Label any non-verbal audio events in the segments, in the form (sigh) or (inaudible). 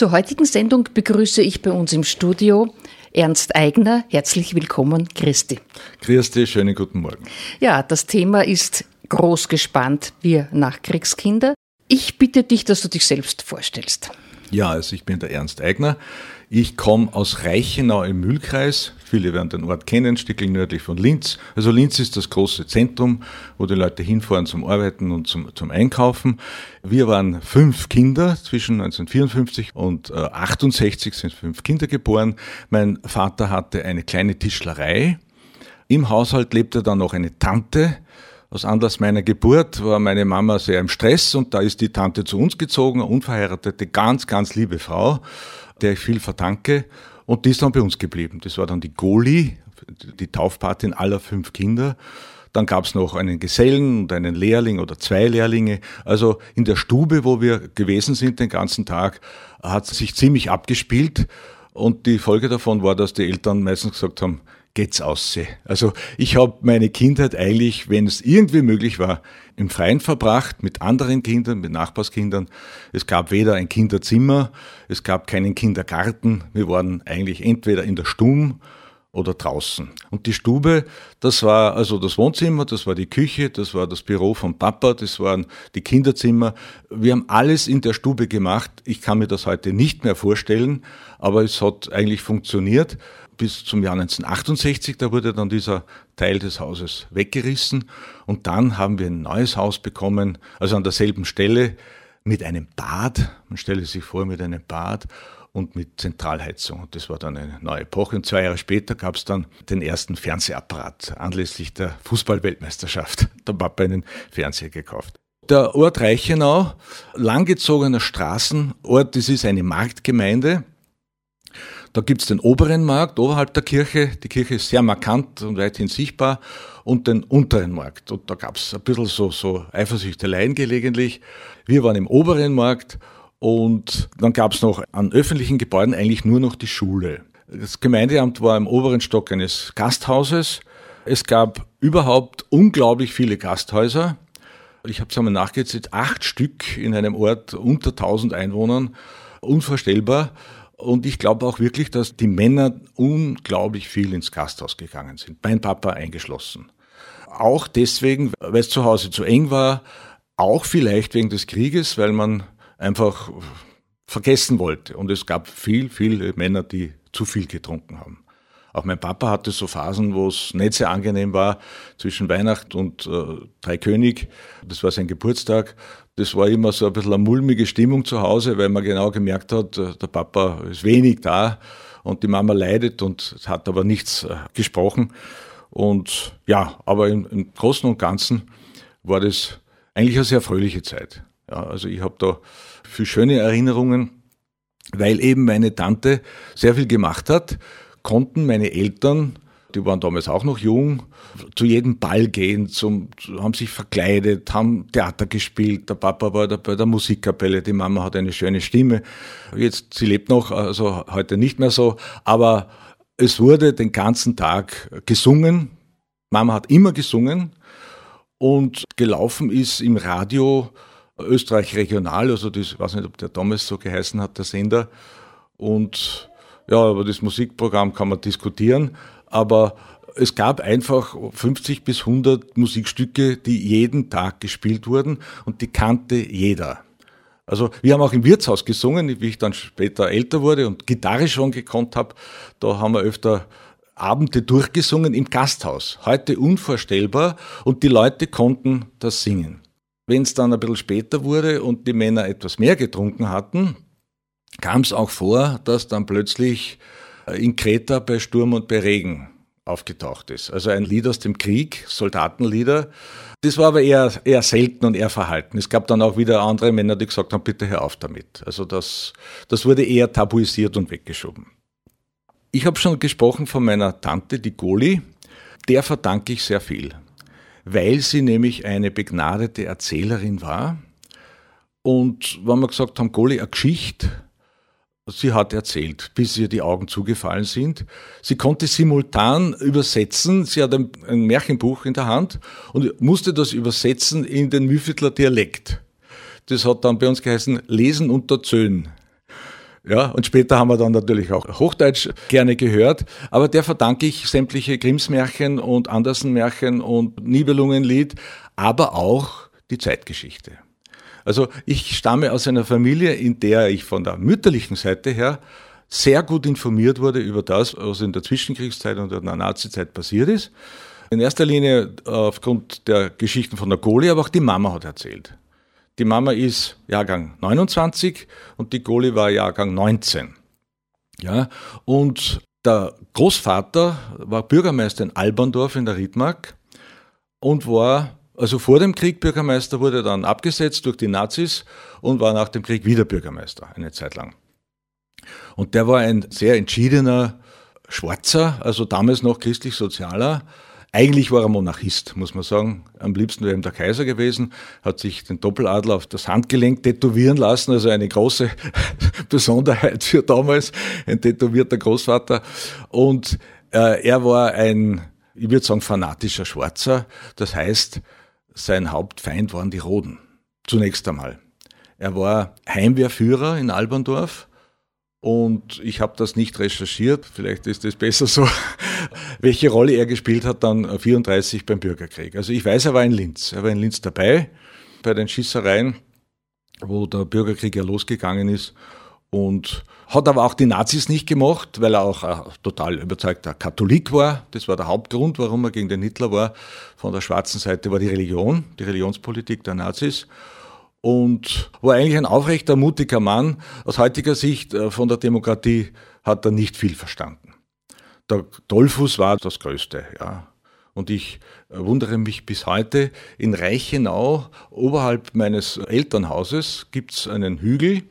Zur heutigen Sendung begrüße ich bei uns im Studio Ernst Eigner. Herzlich willkommen, Christi. Christi, schönen guten Morgen. Ja, das Thema ist groß gespannt, wir Nachkriegskinder. Ich bitte dich, dass du dich selbst vorstellst. Ja, also ich bin der Ernst Eigner. Ich komme aus Reichenau im Mühlkreis. Viele werden den Ort kennen, Stückel nördlich von Linz. Also Linz ist das große Zentrum, wo die Leute hinfahren zum Arbeiten und zum, zum Einkaufen. Wir waren fünf Kinder, zwischen 1954 und 68 sind fünf Kinder geboren. Mein Vater hatte eine kleine Tischlerei. Im Haushalt lebte dann noch eine Tante, aus Anlass meiner Geburt war meine Mama sehr im Stress und da ist die Tante zu uns gezogen, eine unverheiratete, ganz, ganz liebe Frau der ich viel verdanke. Und die ist dann bei uns geblieben. Das war dann die Goli, die Taufpatin aller fünf Kinder. Dann gab es noch einen Gesellen und einen Lehrling oder zwei Lehrlinge. Also in der Stube, wo wir gewesen sind den ganzen Tag, hat sich ziemlich abgespielt. Und die Folge davon war, dass die Eltern meistens gesagt haben, geht's aussehen. Also ich habe meine Kindheit eigentlich, wenn es irgendwie möglich war, im Freien verbracht, mit anderen Kindern, mit Nachbarskindern. Es gab weder ein Kinderzimmer, es gab keinen Kindergarten. Wir waren eigentlich entweder in der Stumm oder draußen. Und die Stube, das war also das Wohnzimmer, das war die Küche, das war das Büro von Papa, das waren die Kinderzimmer. Wir haben alles in der Stube gemacht. Ich kann mir das heute nicht mehr vorstellen, aber es hat eigentlich funktioniert bis zum Jahr 1968. Da wurde dann dieser Teil des Hauses weggerissen und dann haben wir ein neues Haus bekommen, also an derselben Stelle mit einem Bad. Man stelle sich vor, mit einem Bad und mit Zentralheizung. Und das war dann eine neue Epoche. Und zwei Jahre später gab es dann den ersten Fernsehapparat anlässlich der Fußballweltmeisterschaft. (laughs) Da hat Papa einen Fernseher gekauft. Der Ort Reichenau, langgezogener Straßenort, das ist eine Marktgemeinde. Da gibt's den oberen Markt oberhalb der Kirche. Die Kirche ist sehr markant und weithin sichtbar. Und den unteren Markt. Und da gab's ein bisschen so, so Eifersüchteleien gelegentlich. Wir waren im oberen Markt und dann gab's noch an öffentlichen Gebäuden eigentlich nur noch die Schule. Das Gemeindeamt war im oberen Stock eines Gasthauses. Es gab überhaupt unglaublich viele Gasthäuser. Ich habe es einmal nachgezählt, acht Stück in einem Ort unter 1000 Einwohnern. Unvorstellbar. Und ich glaube auch wirklich, dass die Männer unglaublich viel ins Gasthaus gegangen sind, mein Papa eingeschlossen. Auch deswegen, weil es zu Hause zu eng war, auch vielleicht wegen des Krieges, weil man einfach vergessen wollte. Und es gab viel, viele Männer, die zu viel getrunken haben. Auch mein Papa hatte so Phasen, wo es nicht sehr angenehm war, zwischen Weihnacht und äh, Dreikönig. Das war sein Geburtstag. Das war immer so ein bisschen eine mulmige Stimmung zu Hause, weil man genau gemerkt hat, äh, der Papa ist wenig da und die Mama leidet und hat aber nichts äh, gesprochen. Und ja, aber im, im Großen und Ganzen war das eigentlich eine sehr fröhliche Zeit. Ja, also ich habe da viel schöne Erinnerungen, weil eben meine Tante sehr viel gemacht hat konnten meine Eltern, die waren damals auch noch jung, zu jedem Ball gehen, zum, haben sich verkleidet, haben Theater gespielt. Der Papa war bei der Musikkapelle, die Mama hat eine schöne Stimme. Jetzt, sie lebt noch, also heute nicht mehr so, aber es wurde den ganzen Tag gesungen. Mama hat immer gesungen und gelaufen ist im Radio Österreich Regional, also das, ich weiß nicht, ob der damals so geheißen hat, der Sender. Und ja, über das Musikprogramm kann man diskutieren, aber es gab einfach 50 bis 100 Musikstücke, die jeden Tag gespielt wurden und die kannte jeder. Also wir haben auch im Wirtshaus gesungen, wie ich dann später älter wurde und Gitarre schon gekonnt habe. Da haben wir öfter Abende durchgesungen im Gasthaus. Heute unvorstellbar und die Leute konnten das singen. Wenn es dann ein bisschen später wurde und die Männer etwas mehr getrunken hatten, kam es auch vor, dass dann plötzlich in Kreta bei Sturm und bei Regen aufgetaucht ist. Also ein Lied aus dem Krieg, Soldatenlieder. Das war aber eher, eher selten und eher verhalten. Es gab dann auch wieder andere Männer, die gesagt haben, bitte hör auf damit. Also das, das wurde eher tabuisiert und weggeschoben. Ich habe schon gesprochen von meiner Tante, die Goli. Der verdanke ich sehr viel, weil sie nämlich eine begnadete Erzählerin war. Und wenn wir gesagt haben, Goli, eine Geschichte, Sie hat erzählt, bis ihr die Augen zugefallen sind. Sie konnte simultan übersetzen. Sie hat ein, ein Märchenbuch in der Hand und musste das übersetzen in den Müfitler Dialekt. Das hat dann bei uns geheißen Lesen unter Zöhn. Ja, und später haben wir dann natürlich auch Hochdeutsch gerne gehört. Aber der verdanke ich sämtliche Grimms-Märchen und Andersen-Märchen und Nibelungenlied, aber auch die Zeitgeschichte. Also ich stamme aus einer Familie, in der ich von der mütterlichen Seite her sehr gut informiert wurde über das, was in der Zwischenkriegszeit und in der Nazizeit passiert ist. In erster Linie aufgrund der Geschichten von der Goli, aber auch die Mama hat erzählt. Die Mama ist Jahrgang 29 und die Goli war Jahrgang 19. Ja, und der Großvater war Bürgermeister in Alberndorf in der Riedmark und war also vor dem Krieg Bürgermeister, wurde dann abgesetzt durch die Nazis und war nach dem Krieg wieder Bürgermeister eine Zeit lang. Und der war ein sehr entschiedener Schwarzer, also damals noch christlich-sozialer. Eigentlich war er Monarchist, muss man sagen. Am liebsten wäre ihm der Kaiser gewesen, hat sich den Doppeladler auf das Handgelenk tätowieren lassen, also eine große (laughs) Besonderheit für damals, ein tätowierter Großvater. Und äh, er war ein, ich würde sagen, fanatischer Schwarzer. Das heißt, sein Hauptfeind waren die Roden. Zunächst einmal. Er war Heimwehrführer in Alberndorf und ich habe das nicht recherchiert, vielleicht ist es besser so, (laughs) welche Rolle er gespielt hat dann 34 beim Bürgerkrieg. Also ich weiß, er war in Linz. Er war in Linz dabei bei den Schießereien, wo der Bürgerkrieg ja losgegangen ist und hat aber auch die Nazis nicht gemocht, weil er auch ein total überzeugter Katholik war. Das war der Hauptgrund, warum er gegen den Hitler war. Von der schwarzen Seite war die Religion, die Religionspolitik der Nazis und war eigentlich ein aufrechter, mutiger Mann. Aus heutiger Sicht äh, von der Demokratie hat er nicht viel verstanden. Der Dollfuß war das Größte, ja. Und ich äh, wundere mich bis heute, in Reichenau, oberhalb meines Elternhauses, gibt's einen Hügel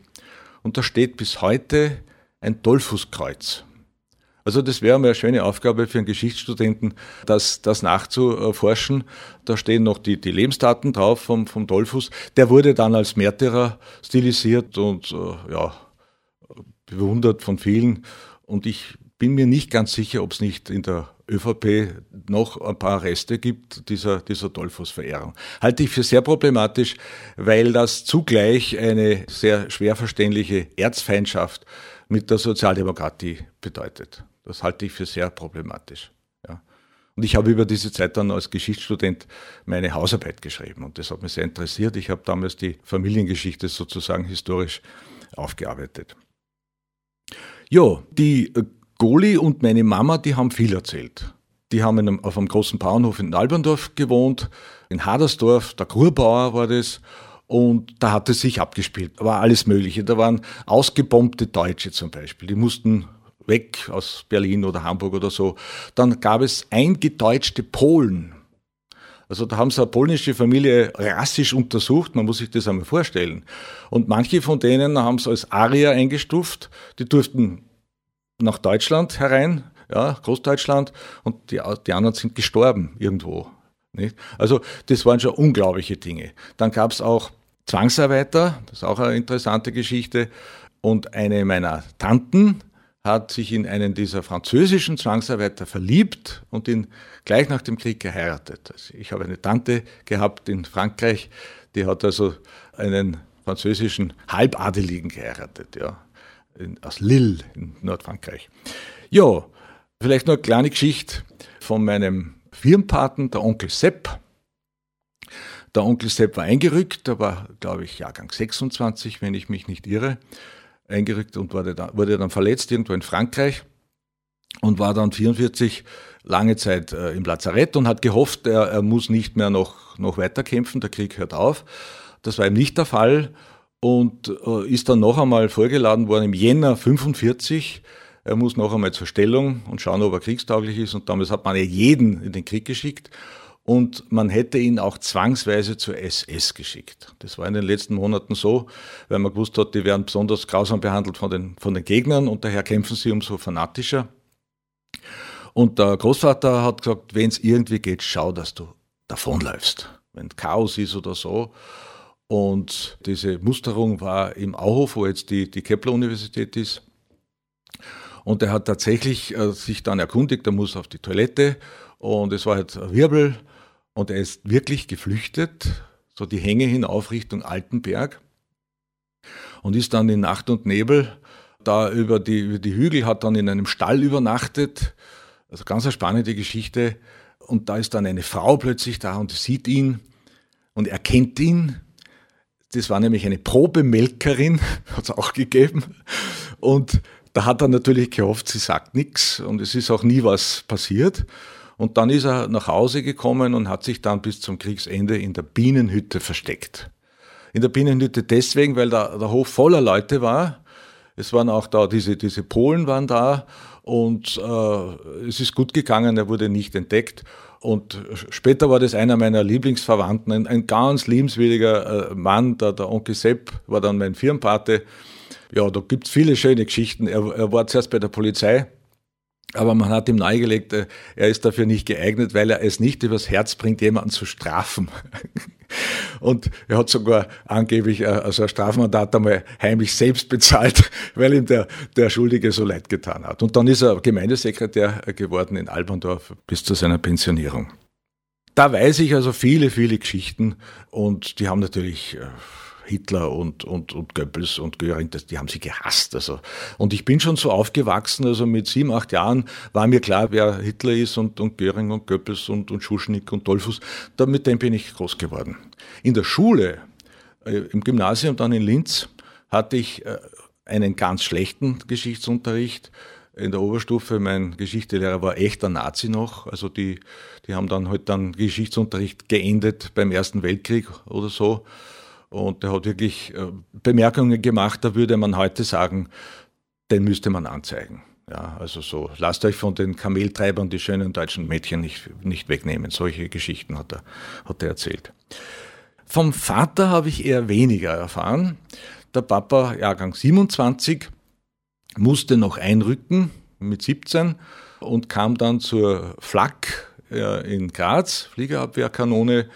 und da steht bis heute ein Dollfußkreuz. Also das wäre mal eine schöne Aufgabe für einen Geschichtsstudenten, das, das nachzuforschen. Da stehen noch die, die Lebensdaten drauf vom, vom Dollfuß. Der wurde dann als Märtyrer stilisiert und äh, ja, bewundert von vielen. Und ich bin mir nicht ganz sicher, ob es nicht in der ÖVP noch ein paar Reste gibt dieser, dieser Dollfuß-Verehrung. Halte ich für sehr problematisch, weil das zugleich eine sehr schwer verständliche Erzfeindschaft mit der Sozialdemokratie bedeutet. Das halte ich für sehr problematisch. Ja. Und ich habe über diese Zeit dann als Geschichtsstudent meine Hausarbeit geschrieben und das hat mich sehr interessiert. Ich habe damals die Familiengeschichte sozusagen historisch aufgearbeitet. Ja, die Goli und meine Mama, die haben viel erzählt. Die haben einem, auf einem großen Bauernhof in Alberndorf gewohnt, in Hadersdorf, der Grurbauer war das. Und da hat es sich abgespielt, war alles Mögliche. Da waren ausgebombte Deutsche zum Beispiel, die mussten weg aus Berlin oder Hamburg oder so. Dann gab es eingedeutschte Polen. Also da haben sie eine polnische Familie rassisch untersucht, man muss sich das einmal vorstellen. Und manche von denen haben sie als Arier eingestuft, die durften nach Deutschland herein, ja, Großdeutschland, und die, die anderen sind gestorben irgendwo. Nicht? Also das waren schon unglaubliche Dinge. Dann gab es auch Zwangsarbeiter, das ist auch eine interessante Geschichte. Und eine meiner Tanten, hat sich in einen dieser französischen Zwangsarbeiter verliebt und ihn gleich nach dem Krieg geheiratet. Also ich habe eine Tante gehabt in Frankreich, die hat also einen französischen Halbadeligen geheiratet, ja, in, aus Lille in Nordfrankreich. Ja, vielleicht noch eine kleine Geschichte von meinem Firmenpaten, der Onkel Sepp. Der Onkel Sepp war eingerückt, da war, glaube ich, Jahrgang 26, wenn ich mich nicht irre eingerückt und wurde dann, wurde dann verletzt irgendwo in Frankreich und war dann 44 lange Zeit äh, im Lazarett und hat gehofft, er, er muss nicht mehr noch, noch weiter kämpfen, der Krieg hört auf. Das war ihm nicht der Fall und äh, ist dann noch einmal vorgeladen worden im Jänner 45. Er muss noch einmal zur Stellung und schauen, ob er kriegstauglich ist. Und damals hat man ja jeden in den Krieg geschickt und man hätte ihn auch zwangsweise zur SS geschickt. Das war in den letzten Monaten so, weil man gewusst hat, die werden besonders grausam behandelt von den, von den Gegnern und daher kämpfen sie umso fanatischer. Und der Großvater hat gesagt, wenn es irgendwie geht, schau, dass du davonläufst. Wenn Chaos ist oder so. Und diese Musterung war im Auhof, wo jetzt die, die Kepler-Universität ist. Und er hat tatsächlich äh, sich dann erkundigt, er muss auf die Toilette und es war halt ein Wirbel und er ist wirklich geflüchtet, so die Hänge hinauf Richtung Altenberg und ist dann in Nacht und Nebel da über die, über die Hügel, hat dann in einem Stall übernachtet. Also ganz eine spannende Geschichte. Und da ist dann eine Frau plötzlich da und sieht ihn und erkennt ihn. Das war nämlich eine Probemelkerin, (laughs) hat es auch gegeben. Und da hat er natürlich gehofft, sie sagt nichts und es ist auch nie was passiert. Und dann ist er nach Hause gekommen und hat sich dann bis zum Kriegsende in der Bienenhütte versteckt. In der Bienenhütte deswegen, weil da der Hof voller Leute war. Es waren auch da, diese, diese Polen waren da und äh, es ist gut gegangen, er wurde nicht entdeckt. Und später war das einer meiner Lieblingsverwandten, ein, ein ganz liebenswürdiger äh, Mann, der, der Onkel Sepp war dann mein Firmenpate. Ja, da gibt's viele schöne Geschichten. Er, er war zuerst bei der Polizei, aber man hat ihm nahegelegt, äh, er ist dafür nicht geeignet, weil er es nicht übers Herz bringt, jemanden zu strafen. (laughs) Und er hat sogar angeblich äh, also ein Strafmandat einmal heimlich selbst bezahlt, (laughs) weil ihm der, der Schuldige so leid getan hat. Und dann ist er Gemeindesekretär geworden in Alberndorf bis zu seiner Pensionierung. Da weiß ich also viele, viele Geschichten und die haben natürlich äh, Hitler und, und, und Goebbels und Göring, das, die haben sie gehasst. Also. Und ich bin schon so aufgewachsen, also mit sieben, acht Jahren war mir klar, wer Hitler ist und, und Göring und Goebbels und, und Schuschnigg und Dollfuß. Da, mit dem bin ich groß geworden. In der Schule, äh, im Gymnasium dann in Linz, hatte ich äh, einen ganz schlechten Geschichtsunterricht. In der Oberstufe, mein Geschichtslehrer war echter Nazi noch. Also die, die haben dann halt dann Geschichtsunterricht geendet beim Ersten Weltkrieg oder so. Und er hat wirklich äh, Bemerkungen gemacht, da würde man heute sagen, den müsste man anzeigen. Ja, also so, lasst euch von den Kameltreibern die schönen deutschen Mädchen nicht, nicht wegnehmen. Solche Geschichten hat er, hat er erzählt. Vom Vater habe ich eher weniger erfahren. Der Papa, Jahrgang 27, musste noch einrücken mit 17 und kam dann zur Flak äh, in Graz, Fliegerabwehrkanone,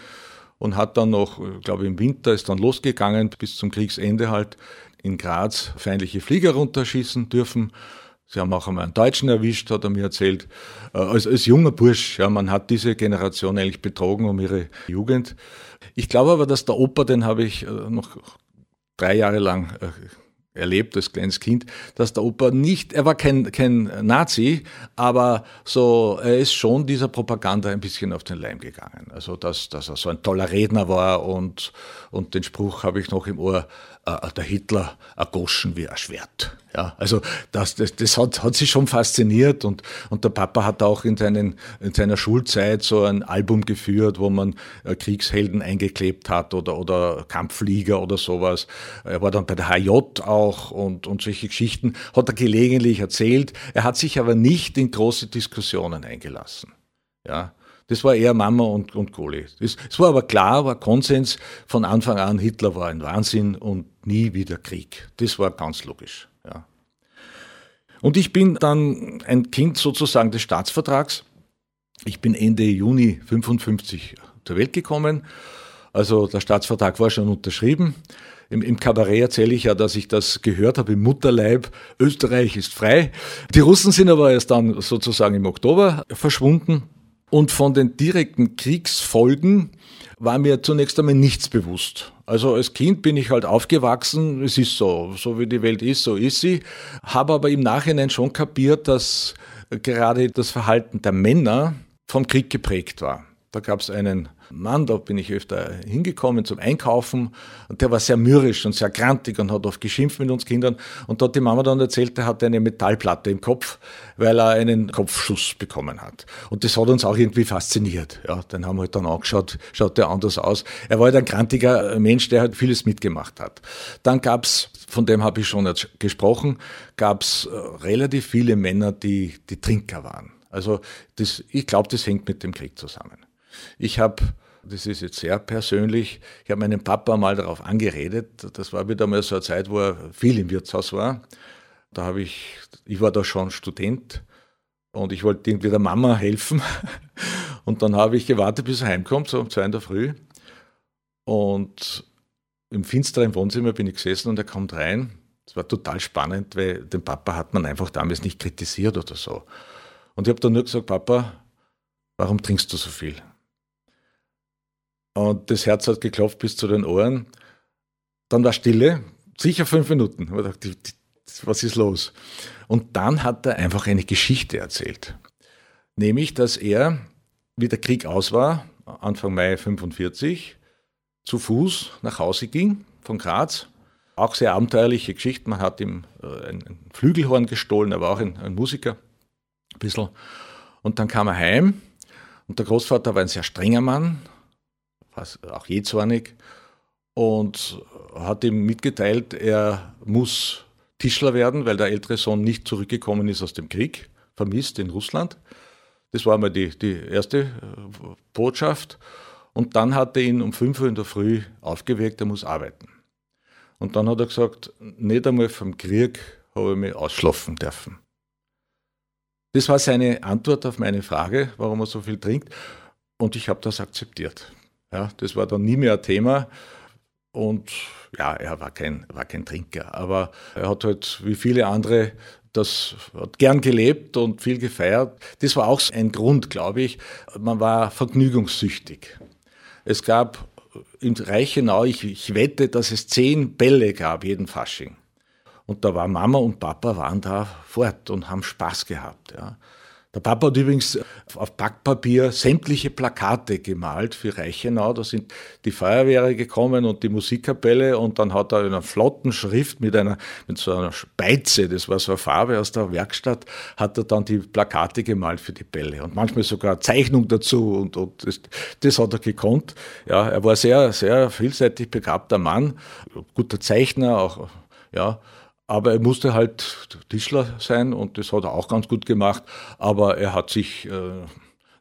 und hat dann noch, glaube ich, im Winter ist dann losgegangen, bis zum Kriegsende halt in Graz feindliche Flieger runterschießen dürfen. Sie haben auch einmal einen Deutschen erwischt, hat er mir erzählt. Äh, als, als junger Bursch, ja, man hat diese Generation eigentlich betrogen um ihre Jugend. Ich glaube aber, dass der Opa, den habe ich äh, noch drei Jahre lang äh, erlebt als kleines Kind, dass der Opa nicht, er war kein, kein Nazi, aber so, er ist schon dieser Propaganda ein bisschen auf den Leim gegangen. Also, dass, dass er so ein toller Redner war und, und den Spruch habe ich noch im Ohr, äh, der Hitler ergoschen wie ein Schwert. Ja, also das, das, das hat, hat sie schon fasziniert und, und der Papa hat auch in, seinen, in seiner Schulzeit so ein Album geführt, wo man äh, Kriegshelden eingeklebt hat oder, oder Kampfflieger oder sowas. Er war dann bei der HJ auch und, und solche Geschichten hat er gelegentlich erzählt. Er hat sich aber nicht in große Diskussionen eingelassen. Ja, das war eher Mama und, und Kohli. Es war aber klar, war Konsens von Anfang an, Hitler war ein Wahnsinn und nie wieder Krieg. Das war ganz logisch. Ja. Und ich bin dann ein Kind sozusagen des Staatsvertrags. Ich bin Ende Juni 55 zur Welt gekommen. Also der Staatsvertrag war schon unterschrieben. Im, Im Kabarett erzähle ich ja, dass ich das gehört habe im Mutterleib. Österreich ist frei. Die Russen sind aber erst dann sozusagen im Oktober verschwunden. Und von den direkten Kriegsfolgen war mir zunächst einmal nichts bewusst. Also als Kind bin ich halt aufgewachsen, es ist so, so wie die Welt ist, so ist sie, habe aber im Nachhinein schon kapiert, dass gerade das Verhalten der Männer vom Krieg geprägt war. Da gab es einen Mann, da bin ich öfter hingekommen zum Einkaufen und der war sehr mürrisch und sehr grantig und hat oft geschimpft mit uns Kindern und da hat die Mama dann erzählt, er hatte eine Metallplatte im Kopf, weil er einen Kopfschuss bekommen hat. Und das hat uns auch irgendwie fasziniert. Ja, den haben wir halt dann angeschaut, schaut der anders aus. Er war halt ein grantiger Mensch, der halt vieles mitgemacht hat. Dann gab's von dem habe ich schon gesprochen, gab's äh, relativ viele Männer, die, die Trinker waren. Also das, ich glaube, das hängt mit dem Krieg zusammen. Ich habe, das ist jetzt sehr persönlich, ich habe meinen Papa mal darauf angeredet. Das war wieder mal so eine Zeit, wo er viel im Wirtshaus war. Da habe ich, ich war da schon Student und ich wollte irgendwie der Mama helfen. (laughs) Und dann habe ich gewartet, bis er heimkommt, so um zwei in der Früh. Und im finsteren Wohnzimmer bin ich gesessen und er kommt rein. Das war total spannend, weil den Papa hat man einfach damals nicht kritisiert oder so. Und ich habe dann nur gesagt, Papa, warum trinkst du so viel? Und das Herz hat geklopft bis zu den Ohren. Dann war Stille, sicher fünf Minuten. Ich dachte, was ist los? Und dann hat er einfach eine Geschichte erzählt. Nämlich, dass er, wie der Krieg aus war, Anfang Mai 45, zu Fuß nach Hause ging von Graz. Auch sehr abenteuerliche Geschichte. Man hat ihm äh, ein Flügelhorn gestohlen, er war auch ein, ein Musiker, ein bisschen. Und dann kam er heim und der Großvater war ein sehr strenger Mann, auch jähzornig, und hat ihm mitgeteilt, er muss Tischler werden, weil der ältere Sohn nicht zurückgekommen ist aus dem Krieg, vermisst in Russland. Das war mal die, die erste äh, Botschaft. Und dann hat er ihn um 5 Uhr in der Früh aufgeweckt, er muss arbeiten. Und dann hat er gesagt, nicht einmal vom Krieg habe ich mich ausschlafen dürfen. Das war seine Antwort auf meine Frage, warum er so viel trinkt. Und ich habe das akzeptiert. Ja, das war dann nie mehr Thema. Und ja, er war kein, war kein Trinker, aber er hat halt wie viele andere das hat gern gelebt und viel gefeiert. Das war auch ein Grund, glaube ich. Man war vergnügungssüchtig. Es gab in Reichenau, ich, ich wette, dass es zehn Bälle gab jeden Fasching. Und da war Mama und Papa waren da fort und haben Spaß gehabt. Ja. Der Papa hat übrigens auf Backpapier sämtliche Plakate gemalt für Reichenau. Da sind die Feuerwehre gekommen und die Musikkapelle und dann hat er in einer flotten Schrift mit einer, mit so einer Speize, das war so eine Farbe aus der Werkstatt, hat er dann die Plakate gemalt für die Bälle und manchmal sogar Zeichnung dazu und, und das, das hat er gekonnt. Ja, er war sehr, sehr vielseitig begabter Mann, guter Zeichner, auch, ja, aber er musste halt Tischler sein und das hat er auch ganz gut gemacht. Aber er hat sich äh,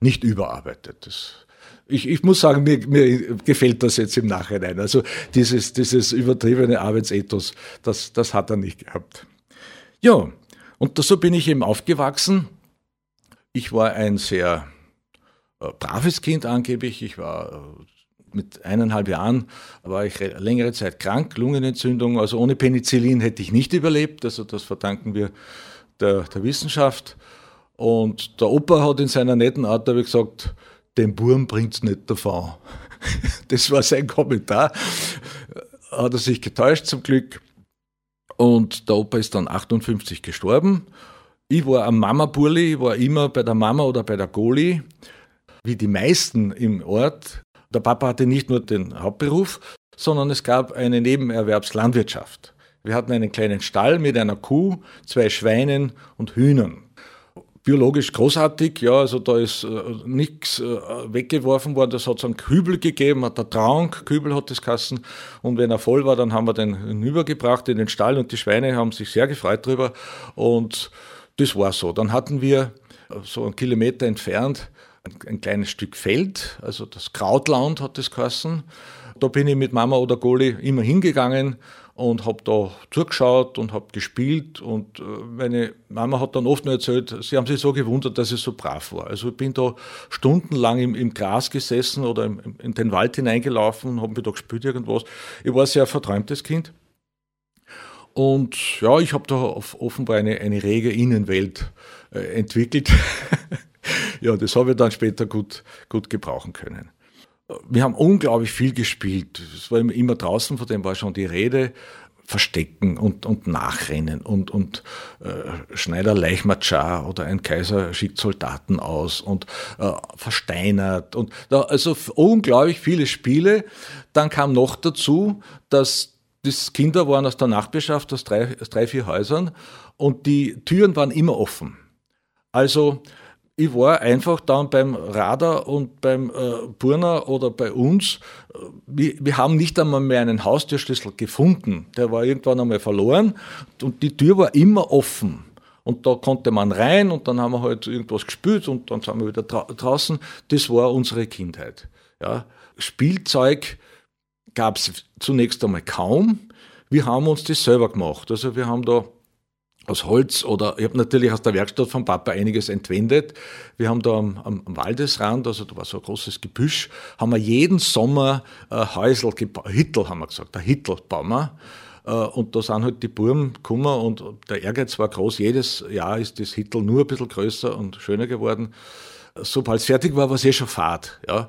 nicht überarbeitet. Das, ich, ich muss sagen, mir, mir gefällt das jetzt im Nachhinein. Also dieses, dieses übertriebene Arbeitsethos, das, das hat er nicht gehabt. Ja, und so bin ich eben aufgewachsen. Ich war ein sehr äh, braves Kind angeblich. Ich war äh, mit eineinhalb Jahren war ich längere Zeit krank, Lungenentzündung. Also ohne Penicillin hätte ich nicht überlebt. Also das verdanken wir der, der Wissenschaft. Und der Opa hat in seiner netten Art aber gesagt, den Burm bringt's nicht davon. (laughs) Das war sein Kommentar. Hat er sich getäuscht zum Glück. Und der Opa ist dann 58 gestorben. Ich war am Mama-Burli, ich war immer bei der Mama oder bei der Goli. Wie die meisten im Ort der Papa hatte nicht nur den Hauptberuf, sondern es gab eine Nebenerwerbslandwirtschaft. Wir hatten einen kleinen Stall mit einer Kuh, zwei Schweinen und Hühnern. Biologisch großartig, ja, also da ist äh, nichts äh, weggeworfen worden. Das hat so einen Kübel gegeben, hat der Trank, Kübel hat das Kassen. Und wenn er voll war, dann haben wir den hinübergebracht in den Stall und die Schweine haben sich sehr gefreut drüber. Und das war so. Dann hatten wir so einen Kilometer entfernt ein kleines Stück Feld, also das Krautland hat das geheißen. Da bin ich mit Mama oder Goli immer hingegangen und habe da zugeschaut und habe gespielt. Und äh, meine Mama hat dann oft nur erzählt, sie haben sich so gewundert, dass ich so brav war. Also ich bin da stundenlang im, im Gras gesessen oder im, in den Wald hineingelaufen und habe mir da gespielt irgendwas. Ich war ein sehr verträumtes Kind. Und ja, ich habe da offenbar eine, eine rege Innenwelt äh, entwickelt. (laughs) ja, das habe ich dann später gut, gut gebrauchen können. Wir haben unglaublich viel gespielt. Es war immer draußen, von dem war schon die Rede. Verstecken und, und Nachrennen und, und äh, Schneider Leichmatschar oder ein Kaiser schickt Soldaten aus und äh, versteinert und da, also unglaublich viele Spiele. Dann kam noch dazu, dass das Kinder waren aus der Nachbarschaft, aus drei, aus drei, vier Häusern und die Türen waren immer offen. Also ich war einfach dann beim Radar und beim äh, Burner oder bei uns. Äh, wir, wir, haben nicht einmal mehr einen Haustürschlüssel gefunden. Der war irgendwann einmal verloren und die Tür war immer offen. Und da konnte man rein und dann haben wir halt irgendwas gespült und dann sind wir wieder dra draußen. Das war unsere Kindheit. Ja. Spielzeug gab es zunächst einmal kaum. Wir haben uns das selber gemacht. Also wir haben da aus Holz oder ich habe natürlich aus der Werkstatt von Papa einiges entwendet. Wir haben da am, am, am Waldesrand, also da war so ein großes Gebüsch, haben wir jeden Sommer äh, Häusl, Hittel haben wir gesagt, der Hittel bauen wir. Äh, und da sind halt die Burm gekommen und der Ehrgeiz war groß. Jedes Jahr ist das Hittel nur ein bisschen größer und schöner geworden. Sobald es fertig war, war es eh schon Fahrt. Ja.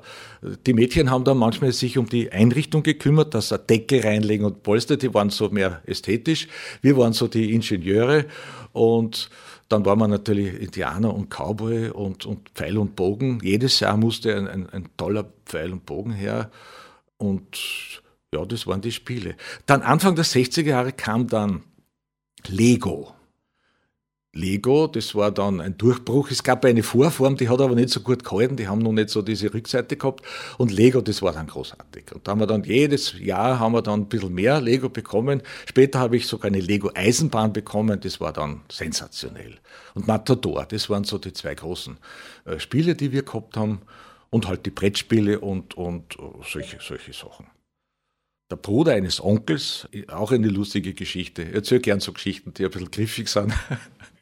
Die Mädchen haben dann manchmal sich um die Einrichtung gekümmert, dass sie Decke reinlegen und Polster, die waren so mehr ästhetisch. Wir waren so die Ingenieure und dann war man natürlich Indianer und Cowboy und, und Pfeil und Bogen. Jedes Jahr musste ein, ein, ein toller Pfeil und Bogen her. Und ja, das waren die Spiele. Dann Anfang der 60er Jahre kam dann Lego. Lego, das war dann ein Durchbruch. Es gab eine Vorform, die hat aber nicht so gut gehalten, die haben noch nicht so diese Rückseite gehabt. Und Lego, das war dann großartig. Und da haben wir dann jedes Jahr haben wir dann ein bisschen mehr Lego bekommen. Später habe ich sogar eine Lego Eisenbahn bekommen, das war dann sensationell. Und Matador, das waren so die zwei großen äh, Spiele, die wir gehabt haben. Und halt die Brettspiele und, und äh, solche, solche Sachen. Der Bruder eines Onkels, auch eine lustige Geschichte. Ich erzähle gern so Geschichten, die ein bisschen griffig sind. (laughs)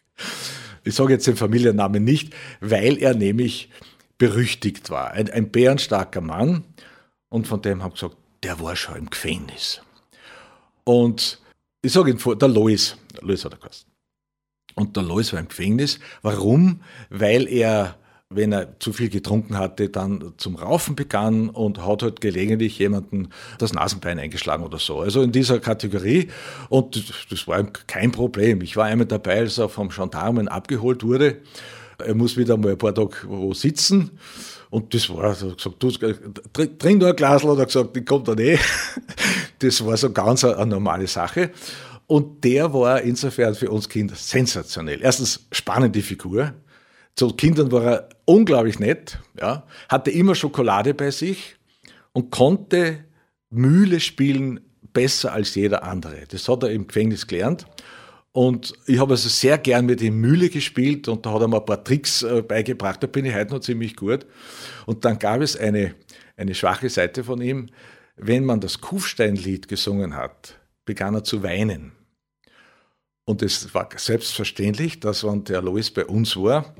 Ich sage jetzt den Familiennamen nicht, weil er nämlich berüchtigt war. Ein, ein bärenstarker Mann. Und von dem habe ich gesagt, der war schon im Gefängnis. Und ich sage ihn vor, der Lois, Lois hat er geheißen. Und der Lois war im Gefängnis. Warum? Weil er wenn er zu viel getrunken hatte, dann zum Raufen begann und hat halt gelegentlich jemanden das Nasenbein eingeschlagen oder so. Also in dieser Kategorie. Und das war kein Problem. Ich war einmal dabei, als er vom Gendarmen abgeholt wurde. Er muss wieder mal ein paar Tage wo sitzen. Und das war, so gesagt, du, trink nur ein Glas, hat er gesagt, die kommt dann eh. (laughs) Das war so ganz eine, eine normale Sache. Und der war insofern für uns Kinder sensationell. Erstens spannende Figur zu Kindern war er unglaublich nett, ja, hatte immer Schokolade bei sich und konnte Mühle spielen besser als jeder andere. Das hat er im Gefängnis gelernt. Und ich habe also sehr gern mit ihm Mühle gespielt und da hat er mir ein paar Tricks äh, beigebracht. Da bin ich heute noch ziemlich gut. Und dann gab es eine, eine schwache Seite von ihm. Wenn man das Kufsteinlied gesungen hat, begann er zu weinen. Und es war selbstverständlich, dass wenn der Lois bei uns war,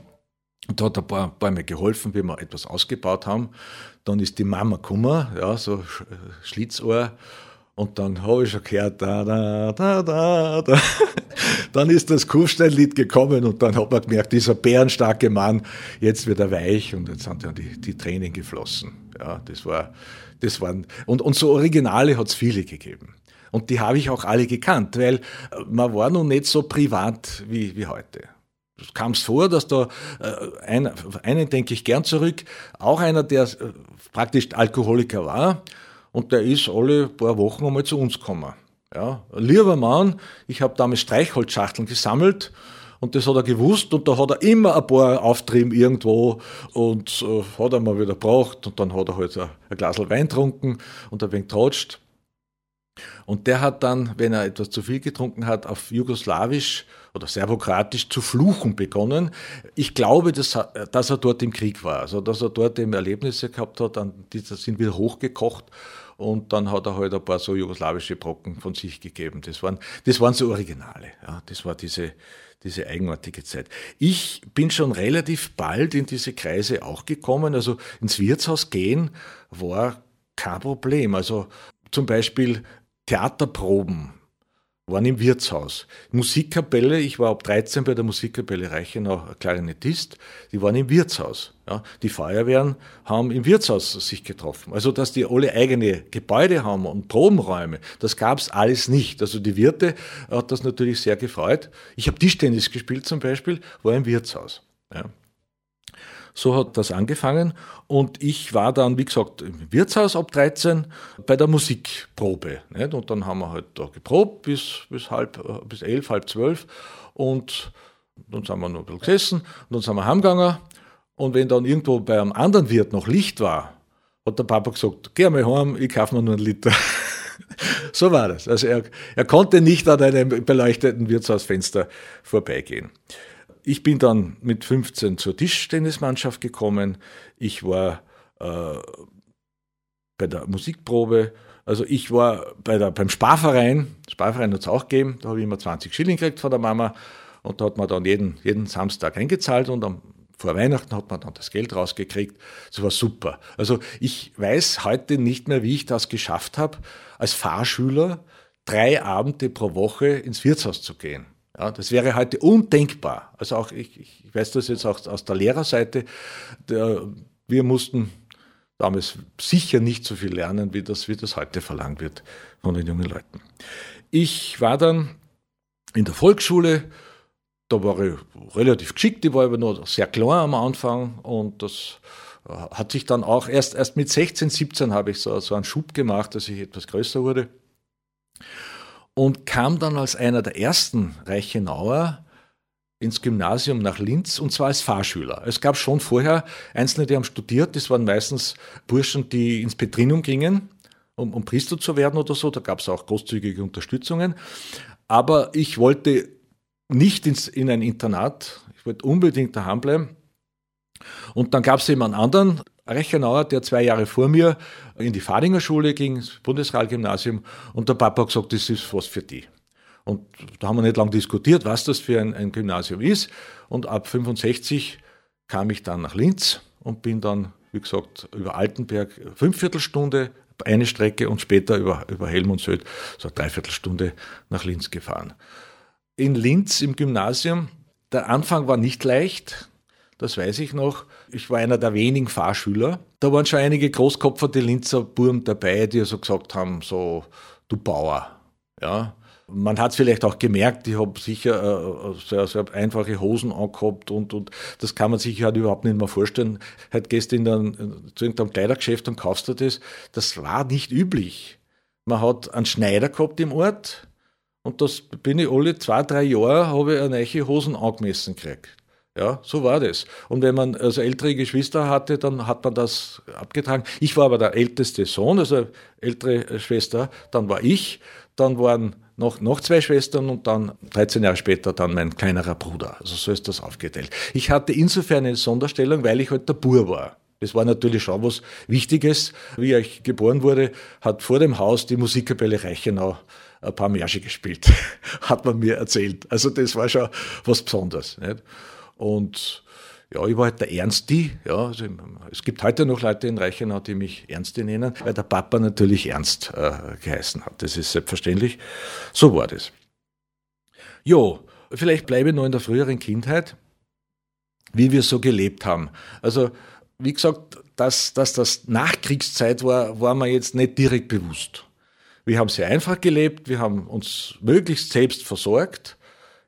und da hat ein paar, paar Mal geholfen, wie wir etwas ausgebaut haben. Dann ist die Mama gekommen, ja, so äh, Schlitzohr. Und dann habe ich schon gehört, da, da, da, da, da. (laughs) Dann ist das Kufsteinlied gekommen und dann hat man gemerkt, dieser bärenstarke Mann, jetzt wird er weich und jetzt sind ja die, die Tränen geflossen. Ja, das war, das waren, und, und so Originale hat es viele gegeben. Und die habe ich auch alle gekannt, weil man war noch nicht so privat wie, wie heute kam es vor, dass da äh, ein, einen denke ich gern zurück, auch einer, der äh, praktisch Alkoholiker war und der ist alle paar Wochen einmal zu uns gekommen. Ja, lieber Mann, ich habe damals Streichholzschachteln gesammelt und das hat er gewusst und da hat er immer ein paar Auftrieben irgendwo und äh, hat er mal wieder braucht und dann hat er halt ein, ein Glas Wein getrunken und ein wenig tratscht. Und der hat dann, wenn er etwas zu viel getrunken hat, auf Jugoslawisch oder Serbokratisch zu fluchen begonnen. Ich glaube, dass, dass er dort im Krieg war, also dass er dort eben Erlebnisse gehabt hat, die sind wieder hochgekocht und dann hat er halt ein paar so jugoslawische Brocken von sich gegeben. Das waren, das waren so Originale. Ja, das war diese, diese eigenartige Zeit. Ich bin schon relativ bald in diese Kreise auch gekommen. Also ins Wirtshaus gehen war kein Problem. Also zum Beispiel Theaterproben waren im Wirtshaus. Musikkapelle, ich war ab 13 bei der Musikkapelle Reichenau Klarinettist, die waren im Wirtshaus. Ja. Die Feuerwehren haben im Wirtshaus sich getroffen. Also, dass die alle eigene Gebäude haben und Probenräume, das gab's alles nicht. Also die Wirte hat das natürlich sehr gefreut. Ich habe Tischtennis gespielt zum Beispiel, war im Wirtshaus. Ja. So hat das angefangen und ich war dann, wie gesagt, im Wirtshaus ab 13 bei der Musikprobe. Nicht? Und dann haben wir halt da geprobt bis, bis, halb, äh, bis elf, halb zwölf und dann sind wir noch ein bisschen gesessen und dann sind wir heimgegangen und wenn dann irgendwo bei einem anderen Wirt noch Licht war, hat der Papa gesagt, geh mal heim, ich kaufe mir nur einen Liter. (laughs) so war das. Also er, er konnte nicht an einem beleuchteten Wirtshausfenster vorbeigehen ich bin dann mit 15 zur Tischtennismannschaft gekommen. Ich war äh, bei der Musikprobe. Also ich war bei der, beim Sparverein. Sparverein hat es auch gegeben. Da habe ich immer 20 Schilling gekriegt von der Mama. Und da hat man dann jeden, jeden Samstag eingezahlt und am, vor Weihnachten hat man dann das Geld rausgekriegt. Das war super. Also ich weiß heute nicht mehr, wie ich das geschafft habe, als Fahrschüler drei Abende pro Woche ins Wirtshaus zu gehen. Ja, das wäre heute undenkbar. Also auch ich, ich weiß das jetzt auch aus der Lehrerseite. Der, wir mussten damals sicher nicht so viel lernen, wie das, wie das heute verlangt wird von den jungen Leuten. Ich war dann in der Volksschule, da war ich relativ geschickt, ich war aber noch sehr klar am Anfang und das äh, hat sich dann auch erst, erst mit 16, 17 habe ich so, so einen Schub gemacht, dass ich etwas größer wurde und kam dann als einer der ersten Reichenauer ins Gymnasium nach Linz und zwar als Fahrschüler. Es gab schon vorher Einzelne, die haben studiert, das waren meistens Burschen, die ins Petrinum gingen, um, um Priester zu werden oder so, da gab es auch großzügige Unterstützungen. Aber ich wollte nicht ins, in ein Internat, ich wollte unbedingt daheim bleiben. Und dann gab es eben einen anderen Rechenauer, der zwei Jahre vor mir in die Fadinger Schule ging, das Bundesrealgymnasium, und der Papa hat gesagt, das ist was für die. Und da haben wir nicht lange diskutiert, was das für ein, ein Gymnasium ist. Und ab 65 kam ich dann nach Linz und bin dann, wie gesagt, über Altenberg fünf Viertelstunde eine Strecke und später über, über Helmundshöht so eine Dreiviertelstunde nach Linz gefahren. In Linz im Gymnasium, der Anfang war nicht leicht, das weiß ich noch. Ich war einer der wenigen Fahrschüler. Da waren schon einige großkopferte Linzer Burm dabei, die so gesagt haben, so, du Bauer. Ja, man hat es vielleicht auch gemerkt, ich habe sicher äh, sehr, sehr einfache Hosen angehabt und, und das kann man sich halt überhaupt nicht mehr vorstellen. Halt gehst in zu irgendeinem Kleidergeschäft und kaufst du das. Das war nicht üblich. Man hat einen Schneider gehabt im Ort und das bin ich alle zwei, drei Jahre habe ich eine neue Hosen angemessen gekriegt. Ja, so war das. Und wenn man also ältere Geschwister hatte, dann hat man das abgetragen. Ich war aber der älteste Sohn, also ältere Schwester, dann war ich, dann waren noch, noch zwei Schwestern und dann 13 Jahre später dann mein kleinerer Bruder. Also so ist das aufgeteilt. Ich hatte insofern eine Sonderstellung, weil ich halt der Bur war. Das war natürlich schon was Wichtiges. Wie ich geboren wurde, hat vor dem Haus die Musikkapelle Reichenau ein paar Märsche gespielt, (laughs) hat man mir erzählt. Also das war schon was Besonderes. Nicht? Und ja, ich war halt der Ernsti. Ja, also es gibt heute noch Leute in Reichenau, die mich Ernsti nennen, weil der Papa natürlich Ernst äh, geheißen hat. Das ist selbstverständlich. So war das. Jo, vielleicht bleibe ich noch in der früheren Kindheit, wie wir so gelebt haben. Also, wie gesagt, dass, dass das Nachkriegszeit war, war mir jetzt nicht direkt bewusst. Wir haben sehr einfach gelebt, wir haben uns möglichst selbst versorgt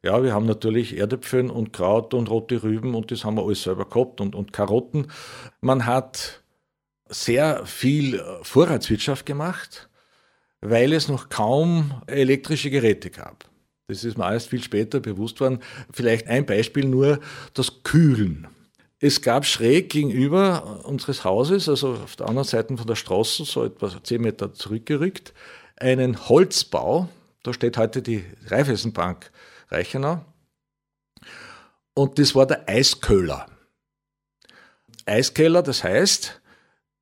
ja, wir haben natürlich Erdäpfel und Kraut und rote Rüben und das haben wir alles selber gehabt und, und Karotten. Man hat sehr viel Vorratswirtschaft gemacht, weil es noch kaum elektrische Geräte gab. Das ist mir erst viel später bewusst worden. Vielleicht ein Beispiel nur, das Kühlen. Es gab schräg gegenüber unseres Hauses, also auf der anderen Seite von der Straße, so etwa zehn Meter zurückgerückt, einen Holzbau. Da steht heute die Raiffeisenbank Reichenau. Und das war der Eisköhler. Eiskeller, das heißt,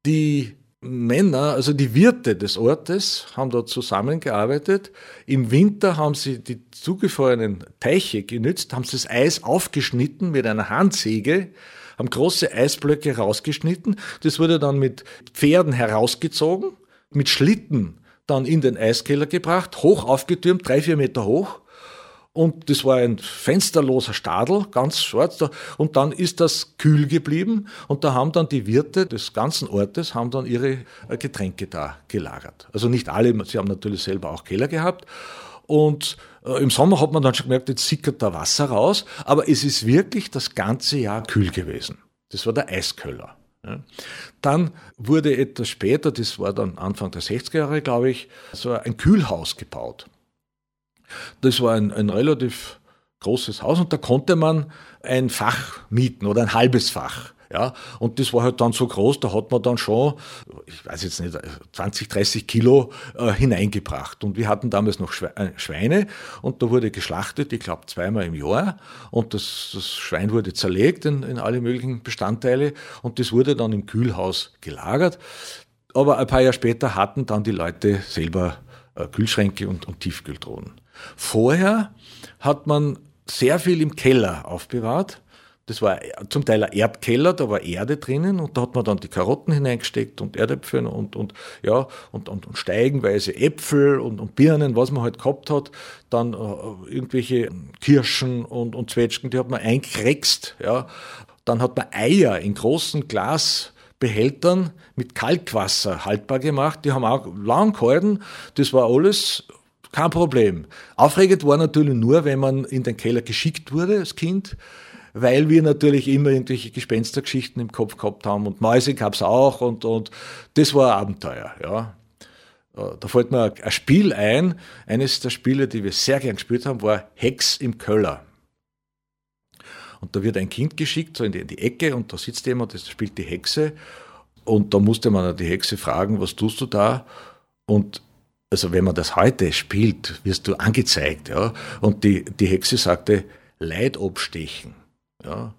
die Männer, also die Wirte des Ortes, haben dort zusammengearbeitet. Im Winter haben sie die zugefrorenen Teiche genützt, haben sie das Eis aufgeschnitten mit einer Handsäge, haben große Eisblöcke rausgeschnitten. Das wurde dann mit Pferden herausgezogen, mit Schlitten dann in den Eiskeller gebracht, hoch aufgetürmt, drei, vier Meter hoch. Und das war ein fensterloser Stadel, ganz schwarz. Und dann ist das kühl geblieben. Und da haben dann die Wirte des ganzen Ortes haben dann ihre äh, Getränke da gelagert. Also nicht alle, sie haben natürlich selber auch Keller gehabt. Und äh, im Sommer hat man dann schon gemerkt, jetzt sickert da Wasser raus. Aber es ist wirklich das ganze Jahr kühl gewesen. Das war der Eisköller. Dann wurde etwas später, das war dann Anfang der 60er Jahre, glaube ich, so ein Kühlhaus gebaut. Das war ein, ein relativ großes Haus und da konnte man ein Fach mieten oder ein halbes Fach. Ja, und das war halt dann so groß, da hat man dann schon, ich weiß jetzt nicht, 20, 30 Kilo äh, hineingebracht. Und wir hatten damals noch äh, Schweine und da wurde geschlachtet, ich glaube zweimal im Jahr. Und das, das Schwein wurde zerlegt in, in alle möglichen Bestandteile und das wurde dann im Kühlhaus gelagert. Aber ein paar Jahre später hatten dann die Leute selber äh, Kühlschränke und, und Tiefkühltruhen. Vorher hat man sehr viel im Keller aufbewahrt. Das war zum Teil ein Erdkeller, da war Erde drinnen und da hat man dann die Karotten hineingesteckt und Erdäpfel und, und, ja, und, und, und steigenweise Äpfel und, und Birnen, was man halt gehabt hat. Dann äh, irgendwelche Kirschen und, und Zwetschgen, die hat man eingekrext, ja. Dann hat man Eier in großen Glasbehältern mit Kalkwasser haltbar gemacht. Die haben auch lang gehalten. Das war alles kein Problem. Aufregend war natürlich nur, wenn man in den Keller geschickt wurde als Kind weil wir natürlich immer irgendwelche Gespenstergeschichten im Kopf gehabt haben und Mäuse gab es auch und, und das war ein Abenteuer, ja. Äh, da fällt mir ein Spiel ein. Eines der Spiele, die wir sehr gern gespielt haben, war Hex im Köller. Und da wird ein Kind geschickt, so in die, in die Ecke, und da sitzt jemand, das spielt die Hexe. Und da musste man die Hexe fragen, was tust du da? Und also wenn man das heute spielt, wirst du angezeigt, ja. Und die, die Hexe sagte, Leid abstechen. Ja.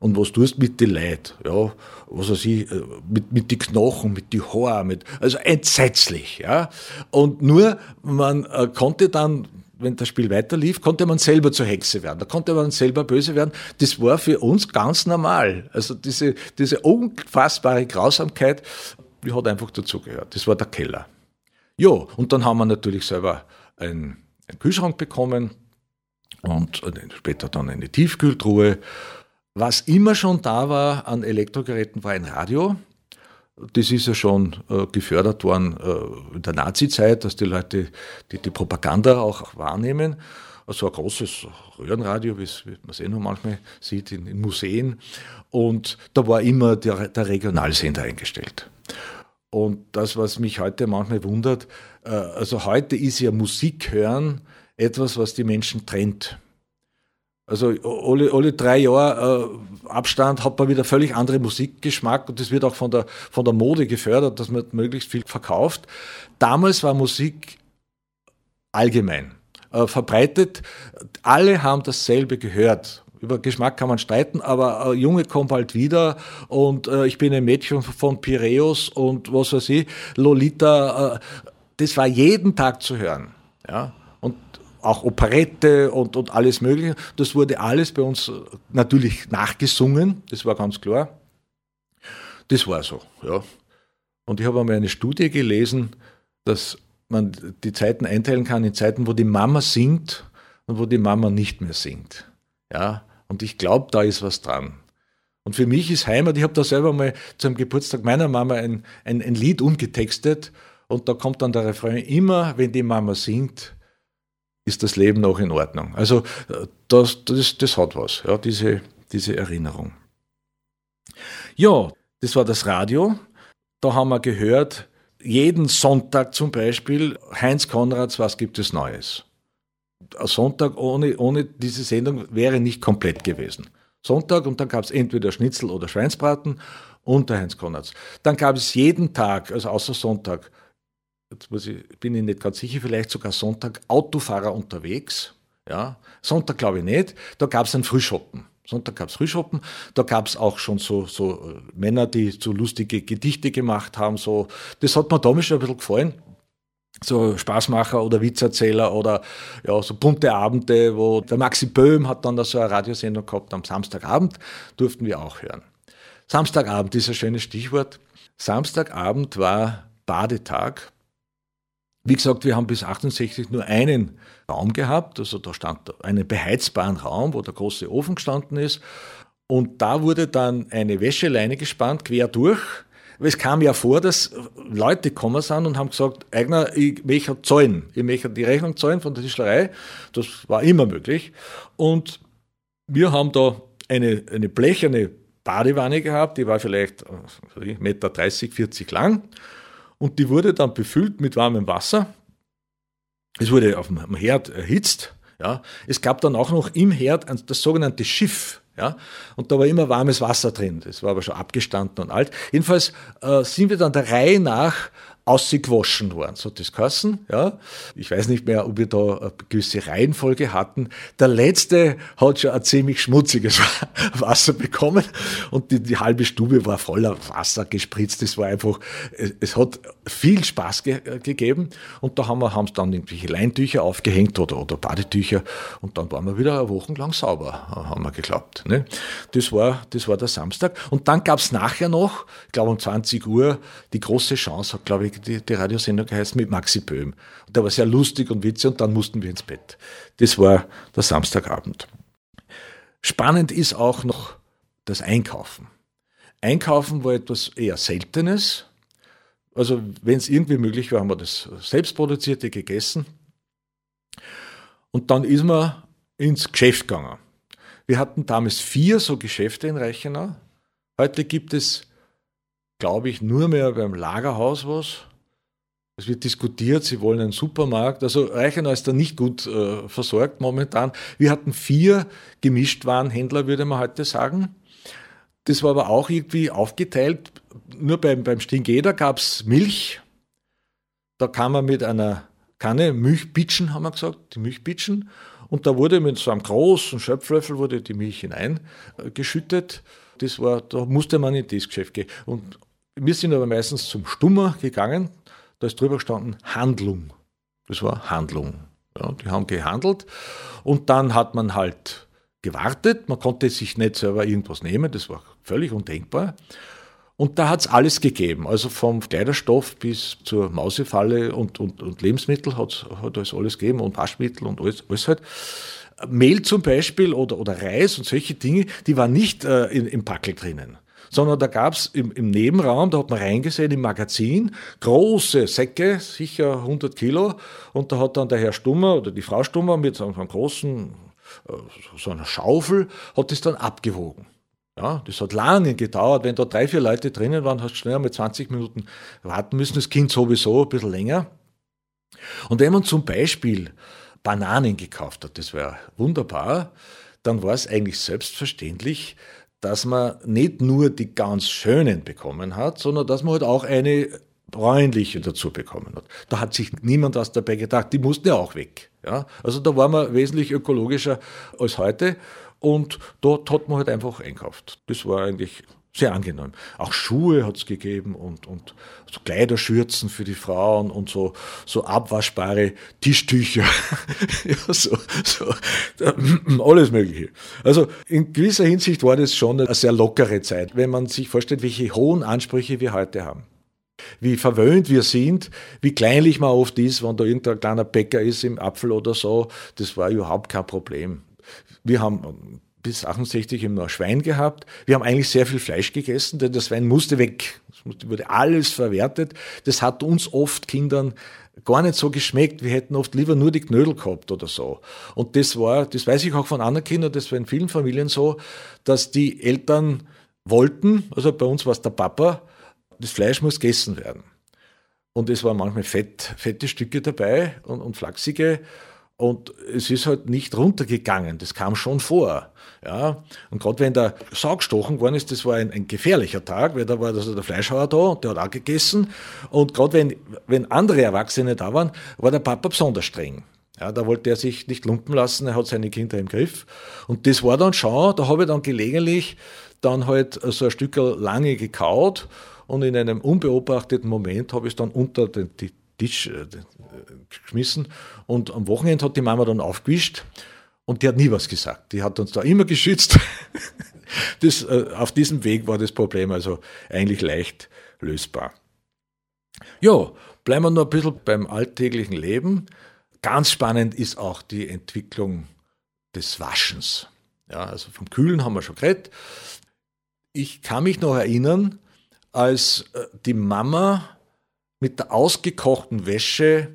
Und was tust mit den Leid? Ja, was weiß ich, äh, mit, mit die Knochen, mit die Haare, mit, also entsetzlich, ja. Und nur, man äh, konnte dann, wenn das Spiel weiterlief, konnte man selber zur Hexe werden. Da konnte man selber böse werden. Das war für uns ganz normal. Also diese, diese unfassbare Grausamkeit, die hat einfach dazugehört. Das war der Keller. Ja, und dann haben wir natürlich selber einen, einen Kühlschrank bekommen und später dann eine Tiefkühltruhe. Was immer schon da war an Elektrogeräten, war ein Radio. Das ist ja schon äh, gefördert worden äh, in der Nazi-Zeit, dass die Leute die, die Propaganda auch wahrnehmen. Also ein großes Röhrenradio, wie, man es eh noch manchmal sieht in, in, Museen. Und da war immer der, der Regionalsender eingestellt. Und das, was mich heute manchmal wundert, äh, also heute ist ja Musik hören etwas, was die Menschen trennt. Also alle, alle drei Jahre äh, Abstand hat man wieder völlig andere Musikgeschmack und das wird auch von der, von der Mode gefördert, dass man möglichst viel verkauft. Damals war Musik allgemein äh, verbreitet. Alle haben dasselbe gehört. Über Geschmack kann man streiten, aber äh, Junge kommt bald wieder und äh, ich bin ein Mädchen von Piräus und was weiß ich, Lolita, äh, das war jeden Tag zu hören. Ja? Auch Operette und, und alles Mögliche. Das wurde alles bei uns natürlich nachgesungen, das war ganz klar. Das war so, ja. Und ich habe einmal eine Studie gelesen, dass man die Zeiten einteilen kann in Zeiten, wo die Mama singt und wo die Mama nicht mehr singt. Ja, und ich glaube, da ist was dran. Und für mich ist Heimat, ich habe da selber mal zum Geburtstag meiner Mama ein, ein, ein Lied umgetextet und da kommt dann der Refrain, immer wenn die Mama singt, ist das Leben noch in Ordnung. Also das, das, das hat was, ja, diese, diese Erinnerung. Ja, das war das Radio. Da haben wir gehört, jeden Sonntag zum Beispiel, Heinz Konrads, was gibt es Neues? Ein Sonntag ohne, ohne diese Sendung wäre nicht komplett gewesen. Sonntag und dann gab es entweder Schnitzel oder Schweinsbraten und der Heinz Konrads. Dann gab es jeden Tag, also außer Sonntag, jetzt muss ich, bin ich nicht ganz sicher, vielleicht sogar Sonntag, Autofahrer unterwegs. Ja, Sonntag glaube ich nicht. Da gab es einen Frühschoppen. Sonntag gab es Frühschoppen. Da gab es auch schon so, so äh, Männer, die so lustige Gedichte gemacht haben. So, das hat mir damals schon ein bisschen gefallen. So Spaßmacher oder Witzerzähler oder ja, so bunte Abende, wo der Maxi Böhm hat dann da so eine Radiosendung gehabt am Samstagabend, durften wir auch hören. Samstagabend ist ein schönes Stichwort. Samstagabend war Badetag wie gesagt, wir haben bis 68 nur einen Raum gehabt, also da stand einen beheizbaren Raum, wo der große Ofen gestanden ist. Und da wurde dann eine Wäscheleine gespannt, quer durch. Es kam ja vor, dass Leute gekommen sind und haben gesagt, Eigner, ich möchte zahlen. Ich möchte die Rechnung zahlen von der Tischlerei. Das war immer möglich. Und wir haben da eine, eine blecherne Badewanne gehabt, die war vielleicht 1,30 Meter, 40 lang. Und die wurde dann befüllt mit warmem Wasser. Es wurde auf dem Herd erhitzt. Ja. Es gab dann auch noch im Herd das sogenannte Schiff. Ja. Und da war immer warmes Wasser drin. Das war aber schon abgestanden und alt. Jedenfalls äh, sind wir dann der Reihe nach ausgewaschen worden, so das geheißen, ja. Ich weiß nicht mehr, ob wir da eine gewisse Reihenfolge hatten. Der letzte hat schon ein ziemlich schmutziges (laughs) Wasser bekommen und die, die halbe Stube war voller Wasser gespritzt. Das war einfach, es, es hat viel Spaß ge gegeben und da haben wir, haben es dann irgendwelche Leintücher aufgehängt oder, oder Badetücher und dann waren wir wieder wochenlang sauber, haben wir geglaubt. Ne? Das war, das war der Samstag und dann gab es nachher noch, ich glaube um 20 Uhr, die große Chance, hat glaube ich die, die Radiosendung geheißen mit Maxi Böhm. Und der war sehr lustig und witzig und dann mussten wir ins Bett. Das war der Samstagabend. Spannend ist auch noch das Einkaufen. Einkaufen war etwas eher Seltenes. Also wenn es irgendwie möglich war, haben wir das selbstproduzierte gegessen. Und dann ist man ins Geschäft gegangen. Wir hatten damals vier so Geschäfte in Reichenau. Heute gibt es, glaube ich, nur mehr beim Lagerhaus was. Es wird diskutiert, sie wollen einen Supermarkt. Also Reichenau ist da nicht gut äh, versorgt momentan. Wir hatten vier Gemischtwarenhändler, würde man heute sagen. Das war aber auch irgendwie aufgeteilt. Nur beim, beim Stingeder gab es Milch. Da kam man mit einer Kanne Milchbitschen, haben wir gesagt, die Milchbitschen. Und da wurde mit so einem großen Schöpflöffel wurde die Milch hineingeschüttet. Das war, da musste man in das Geschäft gehen. Und wir sind aber meistens zum Stummer gegangen. Da ist drüber gestanden Handlung. Das war Handlung. Ja, die haben gehandelt und dann hat man halt gewartet. Man konnte sich nicht selber irgendwas nehmen, das war völlig undenkbar. Und da hat es alles gegeben, also vom Kleiderstoff bis zur Mausefalle und, und, und Lebensmittel hat es alles gegeben und Waschmittel und alles, alles halt. Mehl zum Beispiel oder, oder Reis und solche Dinge, die waren nicht äh, im Packel drinnen sondern da gab es im, im, Nebenraum, da hat man reingesehen im Magazin, große Säcke, sicher 100 Kilo, und da hat dann der Herr Stummer oder die Frau Stummer mit so einem großen, äh, so einer Schaufel, hat das dann abgewogen. Ja, das hat lange gedauert. Wenn da drei, vier Leute drinnen waren, hast du schnell mit 20 Minuten warten müssen. Das Kind sowieso ein bisschen länger. Und wenn man zum Beispiel Bananen gekauft hat, das wäre wunderbar, dann war es eigentlich selbstverständlich, dass man nicht nur die ganz schönen bekommen hat, sondern dass man halt auch eine bräunliche dazu bekommen hat. Da hat sich niemand was dabei gedacht, die mussten ja auch weg. Ja? Also da war man wesentlich ökologischer als heute und dort hat man halt einfach einkauft. Das war eigentlich sehr angenehm. Auch Schuhe hat es gegeben und, und so Kleiderschürzen für die Frauen und so, so abwaschbare Tischtücher. (laughs) ja, so, so, alles Mögliche. Also in gewisser Hinsicht war das schon eine sehr lockere Zeit, wenn man sich vorstellt, welche hohen Ansprüche wir heute haben. Wie verwöhnt wir sind, wie kleinlich man oft ist, wenn da irgendein kleiner Bäcker ist im Apfel oder so, das war überhaupt kein Problem. Wir haben bis 68 eben noch Schwein gehabt. Wir haben eigentlich sehr viel Fleisch gegessen, denn das Schwein musste weg. Es wurde alles verwertet. Das hat uns oft Kindern gar nicht so geschmeckt. Wir hätten oft lieber nur die Knödel gehabt oder so. Und das war, das weiß ich auch von anderen Kindern, das war in vielen Familien so, dass die Eltern wollten, also bei uns war es der Papa, das Fleisch muss gegessen werden. Und es waren manchmal fett, fette Stücke dabei und, und flachsige. Und es ist halt nicht runtergegangen, das kam schon vor. Ja. Und gerade wenn der Sau gestochen worden ist, das war ein, ein gefährlicher Tag, weil da war also der Fleischhauer da und der hat auch gegessen. Und gerade wenn, wenn andere Erwachsene da waren, war der Papa besonders streng. Ja, da wollte er sich nicht lumpen lassen, er hat seine Kinder im Griff. Und das war dann schon, da habe ich dann gelegentlich dann halt so ein Stück lange gekaut und in einem unbeobachteten Moment habe ich es dann unter den, die Tisch äh, geschmissen. Und am Wochenende hat die Mama dann aufgewischt und die hat nie was gesagt. Die hat uns da immer geschützt. (laughs) Das, äh, auf diesem Weg war das Problem also eigentlich leicht lösbar. Ja, bleiben wir noch ein bisschen beim alltäglichen Leben. Ganz spannend ist auch die Entwicklung des Waschens. Ja, also vom Kühlen haben wir schon geredet. Ich kann mich noch erinnern, als äh, die Mama mit der ausgekochten Wäsche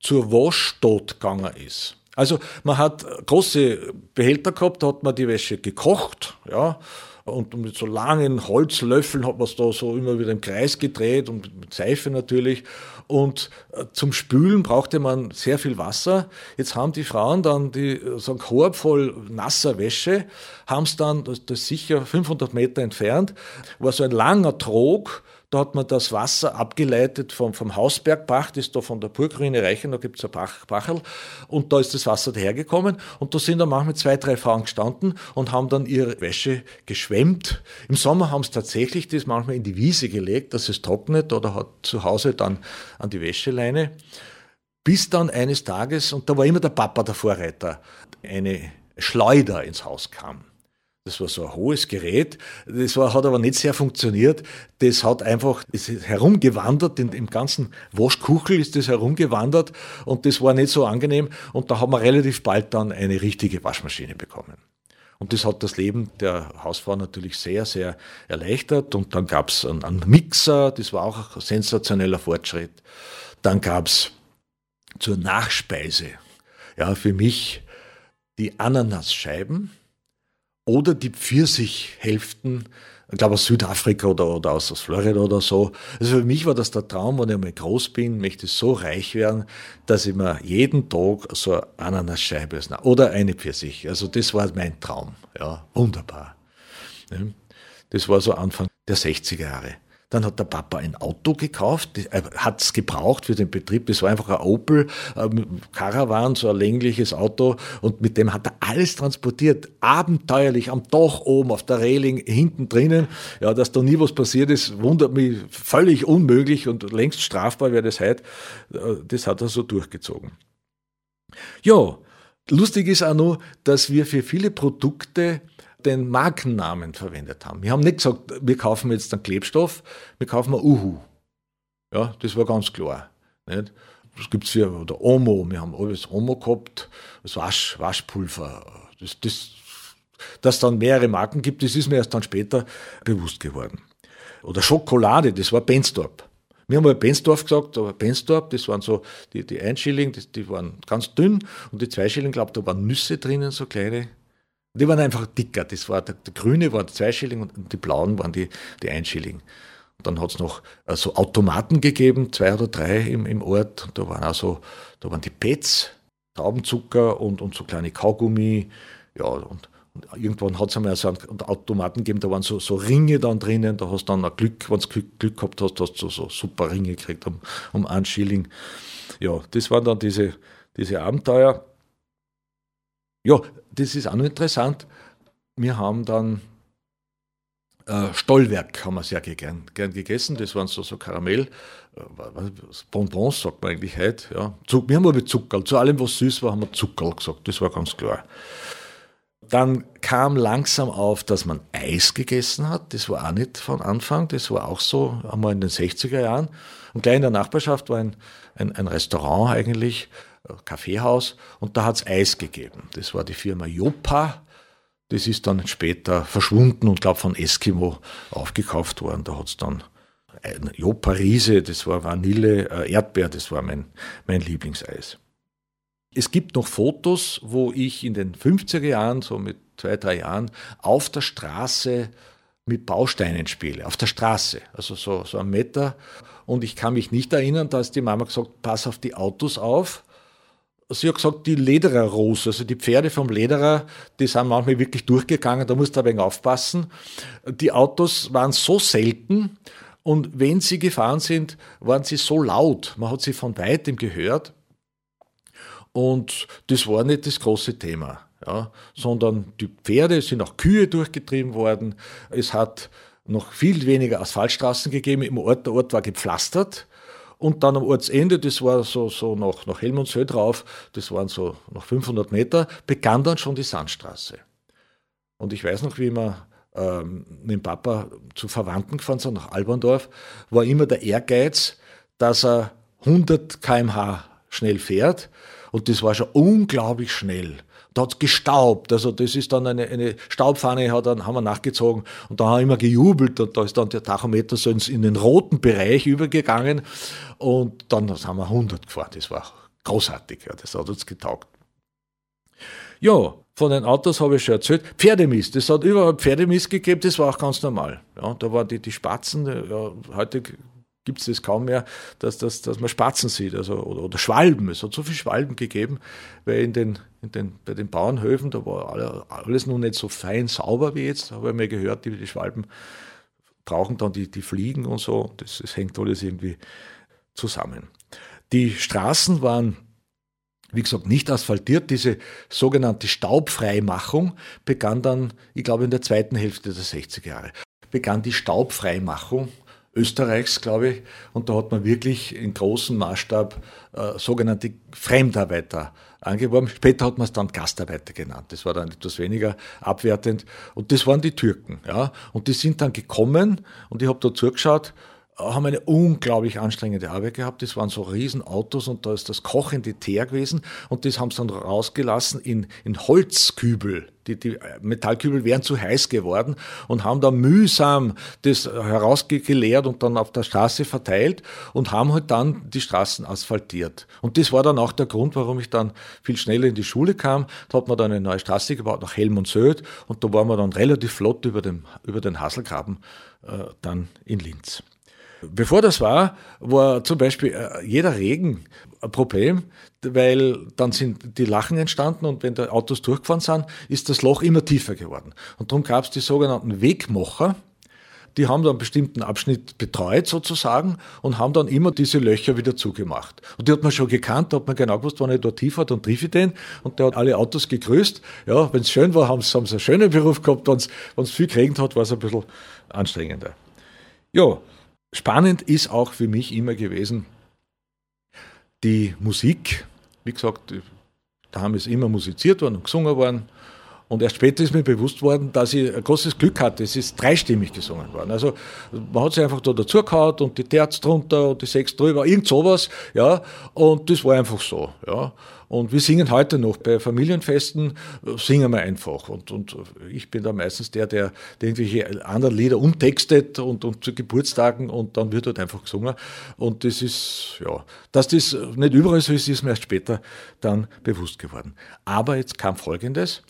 zur Waschstot gegangen ist. Also man hat große Behälter gehabt, da hat man die Wäsche gekocht, ja, und mit so langen Holzlöffeln hat man es da so immer wieder im Kreis gedreht und mit Seife natürlich. Und äh, zum Spülen brauchte man sehr viel Wasser. Jetzt haben die Frauen dann die, so ein Korb voll nasser Wäsche, haben es dann, das, das ist sicher 500 Meter entfernt, war so ein langer Trog, Da hat man das Wasser abgeleitet vom, vom Hausbergbach, das ist da von der Burgruine Reichen, da gibt es ein Bach, Bachel. Und da ist das Wasser dahergekommen. Und da sind dann manchmal zwei, drei Frauen gestanden und haben dann ihre Wäsche geschwemmt. Im Sommer haben sie tatsächlich das manchmal in die Wiese gelegt, dass es trocknet oder hat zu Hause dann an die Wäscheleine. Bis dann eines Tages, und da war immer der Papa der Vorreiter, eine Schleuder ins Haus kam. Das war so ein hohes Gerät. Das war, hat aber nicht sehr funktioniert. Das hat einfach, ist herumgewandert, in, im ganzen Waschkuchel ist das herumgewandert und das war nicht so angenehm. Und da haben wir relativ bald dann eine richtige Waschmaschine bekommen. Und das hat das Leben der Hausfrau natürlich sehr, sehr erleichtert. Und dann gab es einen, einen, Mixer, das war auch ein sensationeller Fortschritt. Dann gab es zur Nachspeise, ja, für mich die Ananasscheiben oder die Pfirsichhälften, ich glaube aus Südafrika oder, oder aus, Florida oder so. Also für mich war das der Traum, wenn ich mal groß bin, möchte ich so reich werden, dass ich mir jeden Tag so eine Ananasscheibe oder eine Pfirsich. Also das war mein Traum. Ja, wunderbar. Das war so Anfang der 60er Jahre. Dann hat der Papa ein Auto gekauft, hat es gebraucht für den Betrieb. Das war einfach ein Opel ähm, Caravan, so ein längliches Auto. Und mit dem hat er alles transportiert. Abenteuerlich am Dach oben, auf der Reling, hinten drinnen. Ja, dass da nie was passiert ist, wundert mich völlig unmöglich und längst strafbar wäre das heute. Äh, das hat er so durchgezogen. Ja, lustig ist auch noch, dass wir für viele Produkte den Markennamen verwendet haben. Wir haben nicht gesagt, wir kaufen jetzt einen Klebstoff, wir kaufen ein Uhu. Ja, das war ganz klar. Nicht? Das gibt es für oder Omo, wir haben alles Omo gehabt, das Wasch, Waschpulver. Das, das, dass dann mehrere Marken gibt, das ist mir erst dann später bewusst geworden. Oder Schokolade, das war Bensdorp. Wir haben mal Bensdorf gesagt, aber Bensdorf, das waren so die, die Einschilling, die, die waren ganz dünn und die Zweischilling, glaube da waren Nüsse drinnen, so kleine die waren einfach dicker. Das war, der, der grüne war zwei Schilling und die blauen waren die, die Schilling. dann hat es noch äh, so Automaten gegeben, zwei oder drei im, im Ort. Da waren also, da waren die Pets, Traubenzucker und, und so kleine Kaugummi. Ja, und, und irgendwann hat es einmal so einen Automaten gegeben, da waren so, so Ringe dann drinnen. Da hast du dann ein Glück, wenn du Glück, Glück gehabt hast, hast du so, so super Ringe gekriegt um, um einen Schilling. Ja, das waren dann diese, diese Abenteuer. Ja, das ist auch noch interessant. Wir haben dann äh, Stollwerk haben wir sehr gern, gern gegessen. Das waren so, so Karamell, äh, Bonbons, sagt man eigentlich heute. Ja. Wir haben aber Zuckerl. Zu allem, was süß war, haben wir Zuckerl gesagt. Das war ganz klar. Dann kam langsam auf, dass man Eis gegessen hat. Das war auch nicht von Anfang. Das war auch so einmal in den 60er Jahren. Und gleich in der Nachbarschaft war ein, ein, ein Restaurant eigentlich, Kaffeehaus und da hat es Eis gegeben. Das war die Firma Jopa. Das ist dann später verschwunden und glaube von Eskimo aufgekauft worden. Da hat es dann ein Jopa Riese, das war Vanille, äh, Erdbeer, das war mein, mein Lieblingseis. Es gibt noch Fotos, wo ich in den 50er Jahren, so mit zwei, drei Jahren, auf der Straße mit Bausteinen spiele. Auf der Straße, also so, so ein Meter. Und ich kann mich nicht erinnern, da ist die Mama gesagt, pass auf die Autos auf sie hat gesagt, die Lederer Rose, also die Pferde vom Lederer, die sind manchmal wirklich durchgegangen, da musst du ein wenig aufpassen. Die Autos waren so selten und wenn sie gefahren sind, waren sie so laut. Man hat sie von weitem gehört und das war nicht das große Thema. Ja, sondern die Pferde sind auch Kühe durchgetrieben worden. Es hat noch viel weniger Asphaltstraßen gegeben im Ort. Der Ort war gepflastert. Und dann am Ortsende, das war so, so nach, nach Helmundshöhe drauf, das waren so noch 500 Meter, begann dann schon die Sandstraße. Und ich weiß noch, wie wir ähm, mit dem Papa zu Verwandten gefahren sind, nach Alberndorf, war immer der Ehrgeiz, dass er 100 km/h schnell fährt. Und das war schon unglaublich schnell da hat es gestaubt. Also das ist dann eine, eine Staubpfanne, hat dann, haben wir nachgezogen und da haben wir immer gejubelt und da ist dann der Tachometer so in den roten Bereich übergegangen und dann haben wir 100 gefahren. Das war großartig, ja, das hat uns getaugt. Ja, von den Autos habe ich schon erzählt. Pferdemist, es hat überall Pferdemist gegeben, das war auch ganz normal. Ja, da waren die, die Spatzen, ja, heute gibt es das kaum mehr, dass, dass, dass man Spatzen sieht also, oder, oder Schwalben. Es hat so viele Schwalben gegeben, weil in den, in den, bei den Bauernhöfen, da war alles noch nicht so fein sauber wie jetzt, habe ich mir gehört, die, die Schwalben brauchen dann die, die Fliegen und so. Das, das hängt alles irgendwie zusammen. Die Straßen waren wie gesagt, nicht asphaltiert. Diese sogenannte Staubfreimachung begann dann, ich glaube, in der zweiten Hälfte der 60er Jahre. Begann die Staubfreimachung Österreichs, glaube ich, und da hat man wirklich in großem Maßstab äh, sogenannte Fremdarbeiter angeworben. Später hat man es dann Gastarbeiter genannt. Das war dann etwas weniger abwertend. Und das waren die Türken. Ja? Und die sind dann gekommen und ich habe da zugeschaut haben eine unglaublich anstrengende Arbeit gehabt. Das waren so Riesenautos und da ist das kochende Teer gewesen und das haben sie dann rausgelassen in, in Holzkübel. Die, die Metallkübel wären zu heiß geworden und haben da mühsam das herausgeleert und dann auf der Straße verteilt und haben halt dann die Straßen asphaltiert. Und das war dann auch der Grund, warum ich dann viel schneller in die Schule kam. Da hat man dann eine neue Straße gebaut nach Helm und Söd und da waren wir dann relativ flott über, dem, über den Hasselgraben äh, dann in Linz. Bevor das war, war zum Beispiel äh, jeder Regen ein Problem, weil dann sind die Lachen entstanden und wenn die Autos durchgefahren sind, ist das Loch immer tiefer geworden. Und darum gab es die sogenannten Wegmacher, die haben dann einen bestimmten Abschnitt betreut sozusagen und haben dann immer diese Löcher wieder zugemacht. Und die hat man schon gekannt, da hat man genau gewusst, wann ich dort tief war, dann triff ich den und der hat alle Autos gegrüßt. Ja, wenn es schön war, haben sie einen schönen Beruf gehabt, wenn es viel geregnet hat, war es ein bisschen anstrengender. Ja, Spannend ist auch für mich immer gewesen die Musik. Wie gesagt, da haben es immer musiziert worden und gesungen worden. Und erst später ist mir bewusst worden, dass ich ein großes Glück hatte. Es ist dreistimmig gesungen worden. Also man hat sich einfach da dazugehauen und die Terz drunter und die Sechs drüber, irgend sowas, ja. Und das war einfach so, ja. Und wir singen heute noch bei Familienfesten, singen wir einfach. Und, und ich bin da meistens der, der, der irgendwelche anderen Lieder umtextet und, und zu Geburtstagen und dann wird dort einfach gesungen. Und das ist, ja, dass das nicht überall so ist, ist mir erst später dann bewusst geworden. Aber jetzt kam Folgendes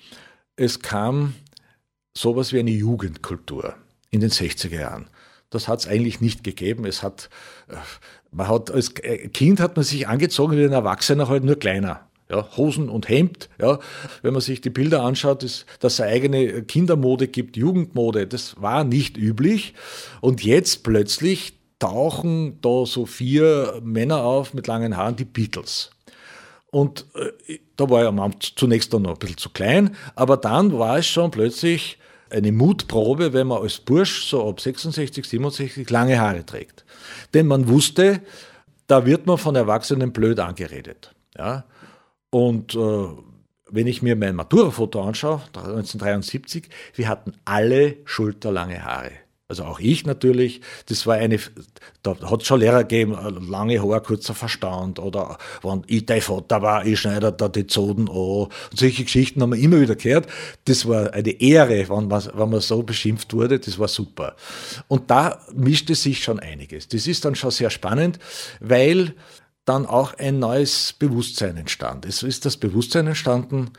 es kam sowas wie eine Jugendkultur in den 60er Jahren. Das hat es eigentlich nicht gegeben. Es hat, äh, man hat, als Kind hat man sich angezogen wie ein Erwachsener halt nur kleiner. Ja, Hosen und Hemd, ja. Wenn man sich die Bilder anschaut, ist, dass es eigene Kindermode gibt, Jugendmode, das war nicht üblich. Und jetzt plötzlich tauchen da so vier Männer auf mit langen Haaren, die Beatles. Und äh, da war ich zunächst dann noch ein bisschen zu klein, aber dann war es schon plötzlich eine Mutprobe, wenn man als Bursch so ab 66, 67 lange Haare trägt. Denn man wusste, da wird man von Erwachsenen blöd angeredet. Ja? Und äh, wenn ich mir mein Matura-Foto anschaue, 1973, wir hatten alle schulterlange Haare. Also auch ich natürlich. Das war eine, da hat es schon Lehrer gegeben, äh, lange Haare, kurzer Verstand oder wenn ich dein Vater war, ich schneide da die Zoden an. Und solche Geschichten haben wir immer wieder gehört. Das war eine Ehre, wenn man, wenn man so beschimpft wurde. Das war super. Und da mischte sich schon einiges. Das ist dann schon sehr spannend, weil dann auch ein neues Bewusstsein entstand. Es ist das Bewusstsein entstanden,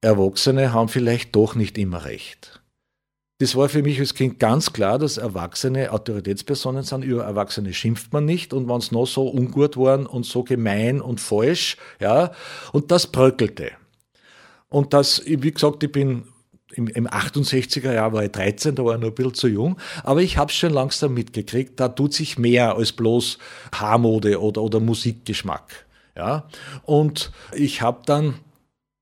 Erwachsene haben vielleicht doch nicht immer recht. Das war für mich als Kind ganz klar, dass Erwachsene Autoritätspersonen sind. Über Erwachsene schimpft man nicht. Und wenn es noch so ungut waren und so gemein und falsch, ja, und das bröckelte. Und das, wie gesagt, ich bin im, im 68er Jahr war ich 13, da war ich noch ein bisschen zu jung, aber ich habe es schon langsam mitgekriegt, da tut sich mehr als bloß Haarmode oder, oder Musikgeschmack. Ja? Und ich habe dann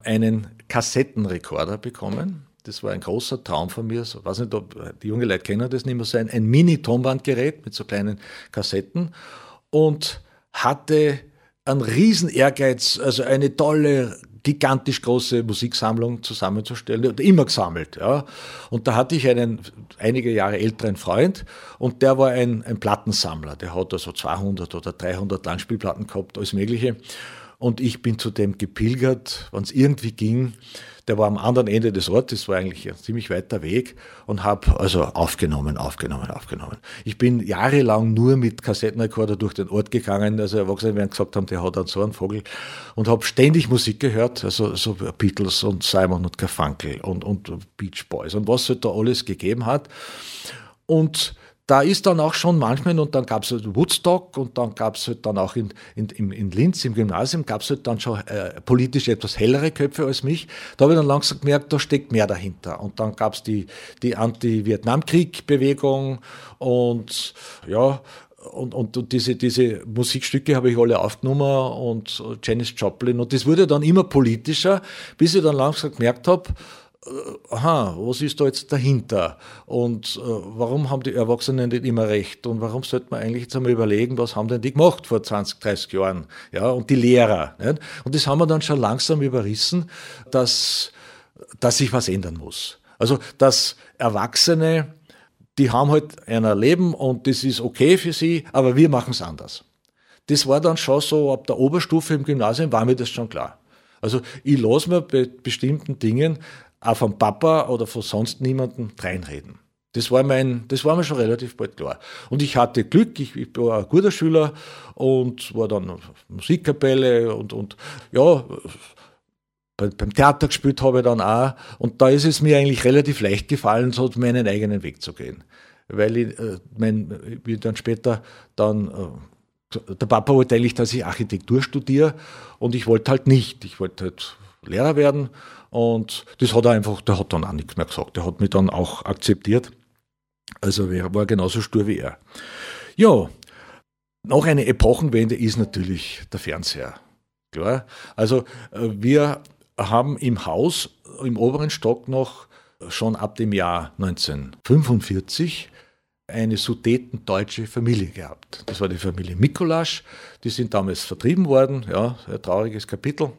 einen Kassettenrekorder bekommen das war ein großer Traum von mir. So, weiß nicht, ob die junge Leute kennen das nicht mehr so ein, Mini-Tonbandgerät mit so kleinen Kassetten und hatte einen riesen Ehrgeiz, also eine tolle, gigantisch große Musiksammlung zusammenzustellen immer gesammelt. Ja. Und da hatte ich einen einige Jahre älteren Freund und der war ein, ein Plattensammler. Der hat also 200 oder 300 Langspielplatten gehabt, alles Mögliche. Und ich bin zu dem gepilgert, wenn es irgendwie ging. Der war am anderen Ende des Ortes, war eigentlich ein ziemlich weiter Weg und habe also aufgenommen, aufgenommen, aufgenommen. Ich bin jahrelang nur mit Kassettenrekorder durch den Ort gegangen, also Erwachsene werden gesagt haben, der hat dann so einen Vogel und habe ständig Musik gehört, also so Beatles und Simon und Garfunkel und, und Beach Boys und was es da alles gegeben hat. Und da ist dann auch schon manchmal, und dann gab es halt Woodstock und dann gab es halt dann auch in, in, in Linz im Gymnasium, gab es halt dann schon äh, politisch etwas hellere Köpfe als mich. Da habe ich dann langsam gemerkt, da steckt mehr dahinter. Und dann gab es die, die Anti-Vietnamkrieg-Bewegung und ja, und, und, und, diese, diese Musikstücke habe ich alle aufgenommen und Janis Joplin und das wurde dann immer politischer, bis ich dann langsam gemerkt habe, aha, was ist da jetzt dahinter? Und äh, warum haben die Erwachsenen nicht immer recht? Und warum sollte man eigentlich jetzt einmal überlegen, was haben denn die gemacht vor 20, 30 Jahren? Ja, und die Lehrer. Nicht? Und das haben wir dann schon langsam überrissen, dass, dass sich was ändern muss. Also, dass Erwachsene, die haben halt ein Leben und das ist okay für sie, aber wir machen es anders. Das war dann schon so, ab der Oberstufe im Gymnasium war mir das schon klar. Also ich lasse mir bei bestimmten Dingen auch vom Papa oder von sonst niemandem reinreden. Das war, mein, das war mir schon relativ bald klar. Und ich hatte Glück, ich, ich war ein guter Schüler und war dann Musikkapelle und, und ja, bei, beim Theater gespielt habe ich dann auch. Und da ist es mir eigentlich relativ leicht gefallen, so meinen eigenen Weg zu gehen. Weil ich, äh, mein, wie dann später dann, äh, der Papa wollte eigentlich, dass ich Architektur studiere und ich wollte halt nicht. Ich wollte halt Lehrer werden und das hat er einfach, der hat dann auch nichts mehr gesagt. Der hat mich dann auch akzeptiert. Also er war genauso stur wie er. Ja, noch eine Epochenwende ist natürlich der Fernseher. Klar. Also äh, wir haben im Haus im oberen Stock noch schon ab dem Jahr 1945 eine sudetendeutsche Familie gehabt. Das war die Familie Mikolasch. Die sind damals vertrieben worden. Ja, ein trauriges Kapitel.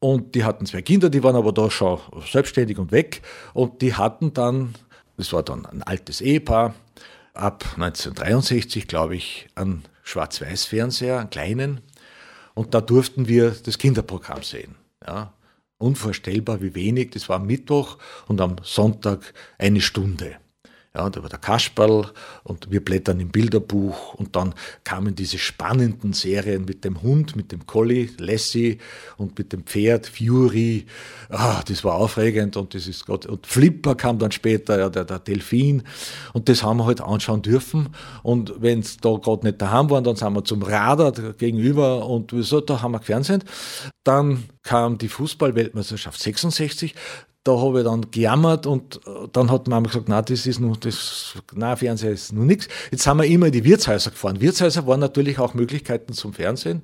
Und die hatten zwei Kinder, die waren aber da schon selbstständig und weg. Und die hatten dann, das war dann ein altes Ehepaar, ab 1963, glaube ich, einen Schwarz-Weiß-Fernseher, einen kleinen. Und da durften wir das Kinderprogramm sehen. Ja. Unvorstellbar, wie wenig. Das war am Mittwoch und am Sonntag eine Stunde. Ja, da war der Kasperl und wir blättern im Bilderbuch und dann kamen diese spannenden Serien mit dem Hund, mit dem Collie, Lassie und mit dem Pferd, Fury. Ah, das war aufregend und das ist Gott. Und Flipper kam dann später, ja, der, der Delfin. Und das haben wir halt anschauen dürfen. Und wenn es da gerade nicht daheim waren, dann sind wir zum Radar gegenüber und so, da haben wir gefernseht. Dann kam die Fußball-Weltmeisterschaft 66 da habe ich dann gejammert und äh, dann hat Mama gesagt, na, das ist nur, das, na, Fernseher ist nur nichts. Jetzt haben wir immer in die Wirtshäuser gefahren. Wirtshäuser waren natürlich auch Möglichkeiten zum Fernsehen.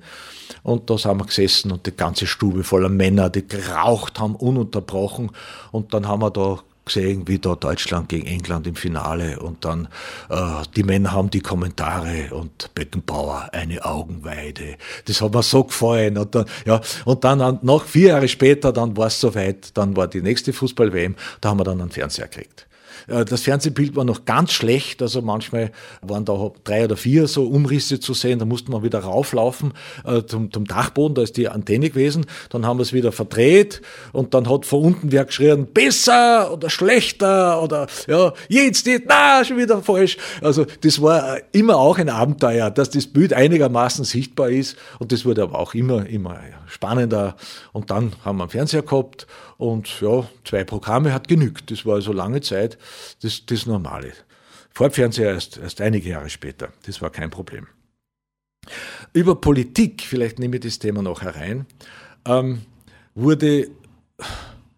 Und da sind wir gesessen und die ganze Stube voller Männer, die geraucht haben, ununterbrochen. Und dann haben wir da gesehen, wie da Deutschland gegen England im Finale und dann äh, die Männer haben die Kommentare und Beckenbauer eine Augenweide. Das hat mir so gefallen und dann, ja, und dann noch vier Jahre später, dann war es soweit, dann war die nächste Fußball-WM, da haben wir dann einen Fernseher gekriegt. Äh, das Fernsehbild war noch ganz schlecht, also manchmal waren da drei oder vier so Umrisse zu sehen, da musste man wieder rauflaufen äh, zum, zum Dachboden, da ist die Antenne gewesen, dann haben wir es wieder verdreht. Und dann hat von unten wer geschrien, besser oder schlechter oder ja, jetzt nicht, na, schon wieder falsch. Also das war immer auch ein Abenteuer, dass das Bild einigermaßen sichtbar ist. Und das wurde aber auch immer, immer spannender. Und dann haben wir einen Fernseher gehabt und ja, zwei Programme hat genügt. Das war also lange Zeit das, das Normale. Farbfernseher erst, erst einige Jahre später. Das war kein Problem. Über Politik, vielleicht nehme ich das Thema noch herein, ähm, wurde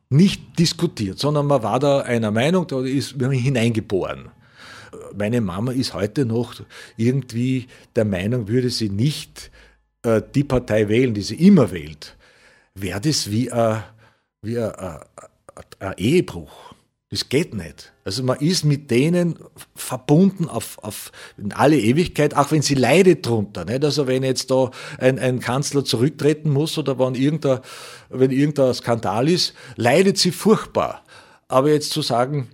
nicht diskutiert, sondern man war da einer Meinung, da ist man hineingeboren. Meine Mama ist heute noch irgendwie der Meinung, würde sie nicht äh, die Partei wählen, die sie immer wählt, wäre das wie ein wie ein, ein, ein Ehebruch. Das geht nicht. Also man ist mit denen verbunden auf, auf in alle Ewigkeit, auch wenn sie leidet drunter. Nicht? Also wenn jetzt da ein, ein Kanzler zurücktreten muss oder wenn irgendein, wenn irgendein Skandal ist, leidet sie furchtbar. Aber jetzt zu sagen,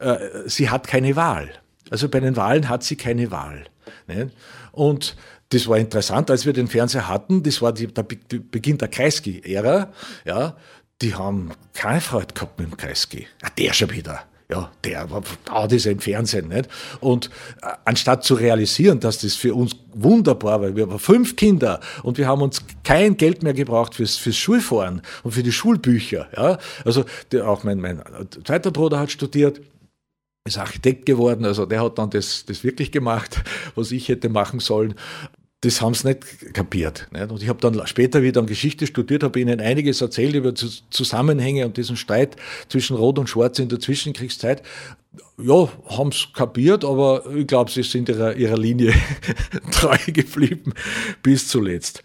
äh, sie hat keine Wahl. Also bei den Wahlen hat sie keine Wahl. Nicht? Und das war interessant, als wir den Fernseher hatten, das war die, der Beginn der Kreisky-Ära, ja, die haben keine Freude gehabt mit dem Kreisky. Ah, der schon wieder. Ja, der war, da ist im Fernsehen, nicht? Und äh, anstatt zu realisieren, dass das für uns wunderbar war, wir waren fünf Kinder und wir haben uns kein Geld mehr gebraucht fürs, fürs Schulfahren und für die Schulbücher, ja. Also, der, auch mein, mein zweiter Bruder hat studiert, ist Architekt geworden, also der hat dann das, das wirklich gemacht, was ich hätte machen sollen. Das haben sie nicht kapiert. Nicht? Und ich habe dann später wieder Geschichte studiert, habe ihnen einiges erzählt über Zusammenhänge und diesen Streit zwischen Rot und Schwarz in der Zwischenkriegszeit. Ja, haben es kapiert, aber ich glaube, sie sind ihrer, ihrer Linie (laughs) treu geblieben bis zuletzt.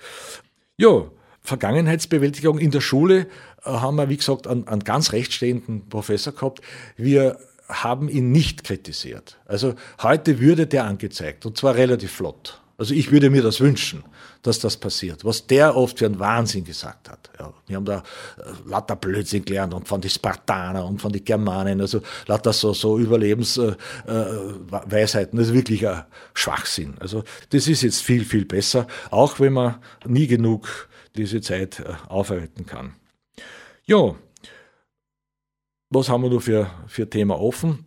Ja, Vergangenheitsbewältigung in der Schule äh, haben wir, wie gesagt, einen, einen ganz rechtstehenden Professor gehabt. Wir haben ihn nicht kritisiert. Also heute würde der angezeigt und zwar relativ flott. Also ich würde mir das wünschen, dass das passiert. Was der oft für einen Wahnsinn gesagt hat. Ja, wir haben da äh, lauter Blödsinn gelernt und von den Spartaner und von den Germanen, also lauter so, so Überlebensweisheiten. Äh, das ist wirklich ein Schwachsinn. Also das ist jetzt viel, viel besser, auch wenn man nie genug diese Zeit äh, aufarbeiten kann. Ja, was haben wir noch für, für Thema offen?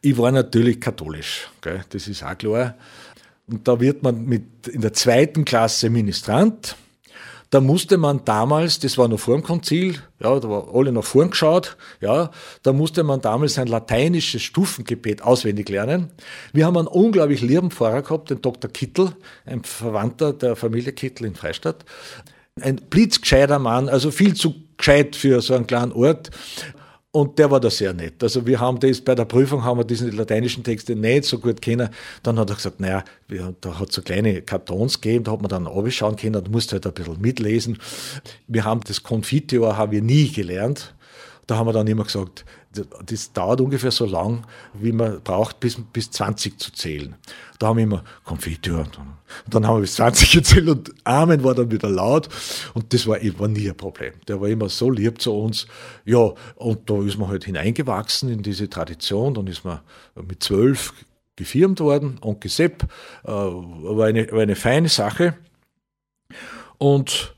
Ich war natürlich katholisch, gell? das ist auch klar. Und da wird man mit in der zweiten Klasse Ministrant. Da musste man damals, das war noch vor dem Konzil, ja, da war alle noch vorn geschaut, ja, da musste man damals ein lateinisches Stufengebet auswendig lernen. Wir haben einen unglaublich lieben Pfarrer gehabt, den Dr. Kittel, ein Verwandter der Familie Kittel in Freistadt. Ein blitzgescheiter Mann, also viel zu gescheit für so einen kleinen Ort. Und der war da sehr nett. Also wir haben das, bei der Prüfung haben wir diesen lateinischen Texte nicht so gut kennen. Dann hat er gesagt, naja, da hat es so kleine Kartons gegeben, da hat man dann abschauen können, da musst du halt ein bisschen mitlesen. Wir haben das Confiteor haben wir nie gelernt. Da haben wir dann immer gesagt, das dauert ungefähr so lang, wie man braucht, bis, bis 20 zu zählen. Da haben wir immer Konfetti und dann haben wir bis 20 (laughs) gezählt und Amen war dann wieder laut und das war, war nie ein Problem. Der war immer so lieb zu uns. Ja, und da ist man halt hineingewachsen in diese Tradition. Dann ist man mit zwölf gefirmt worden, Onkel Sepp, äh, war, eine, war eine feine Sache. Und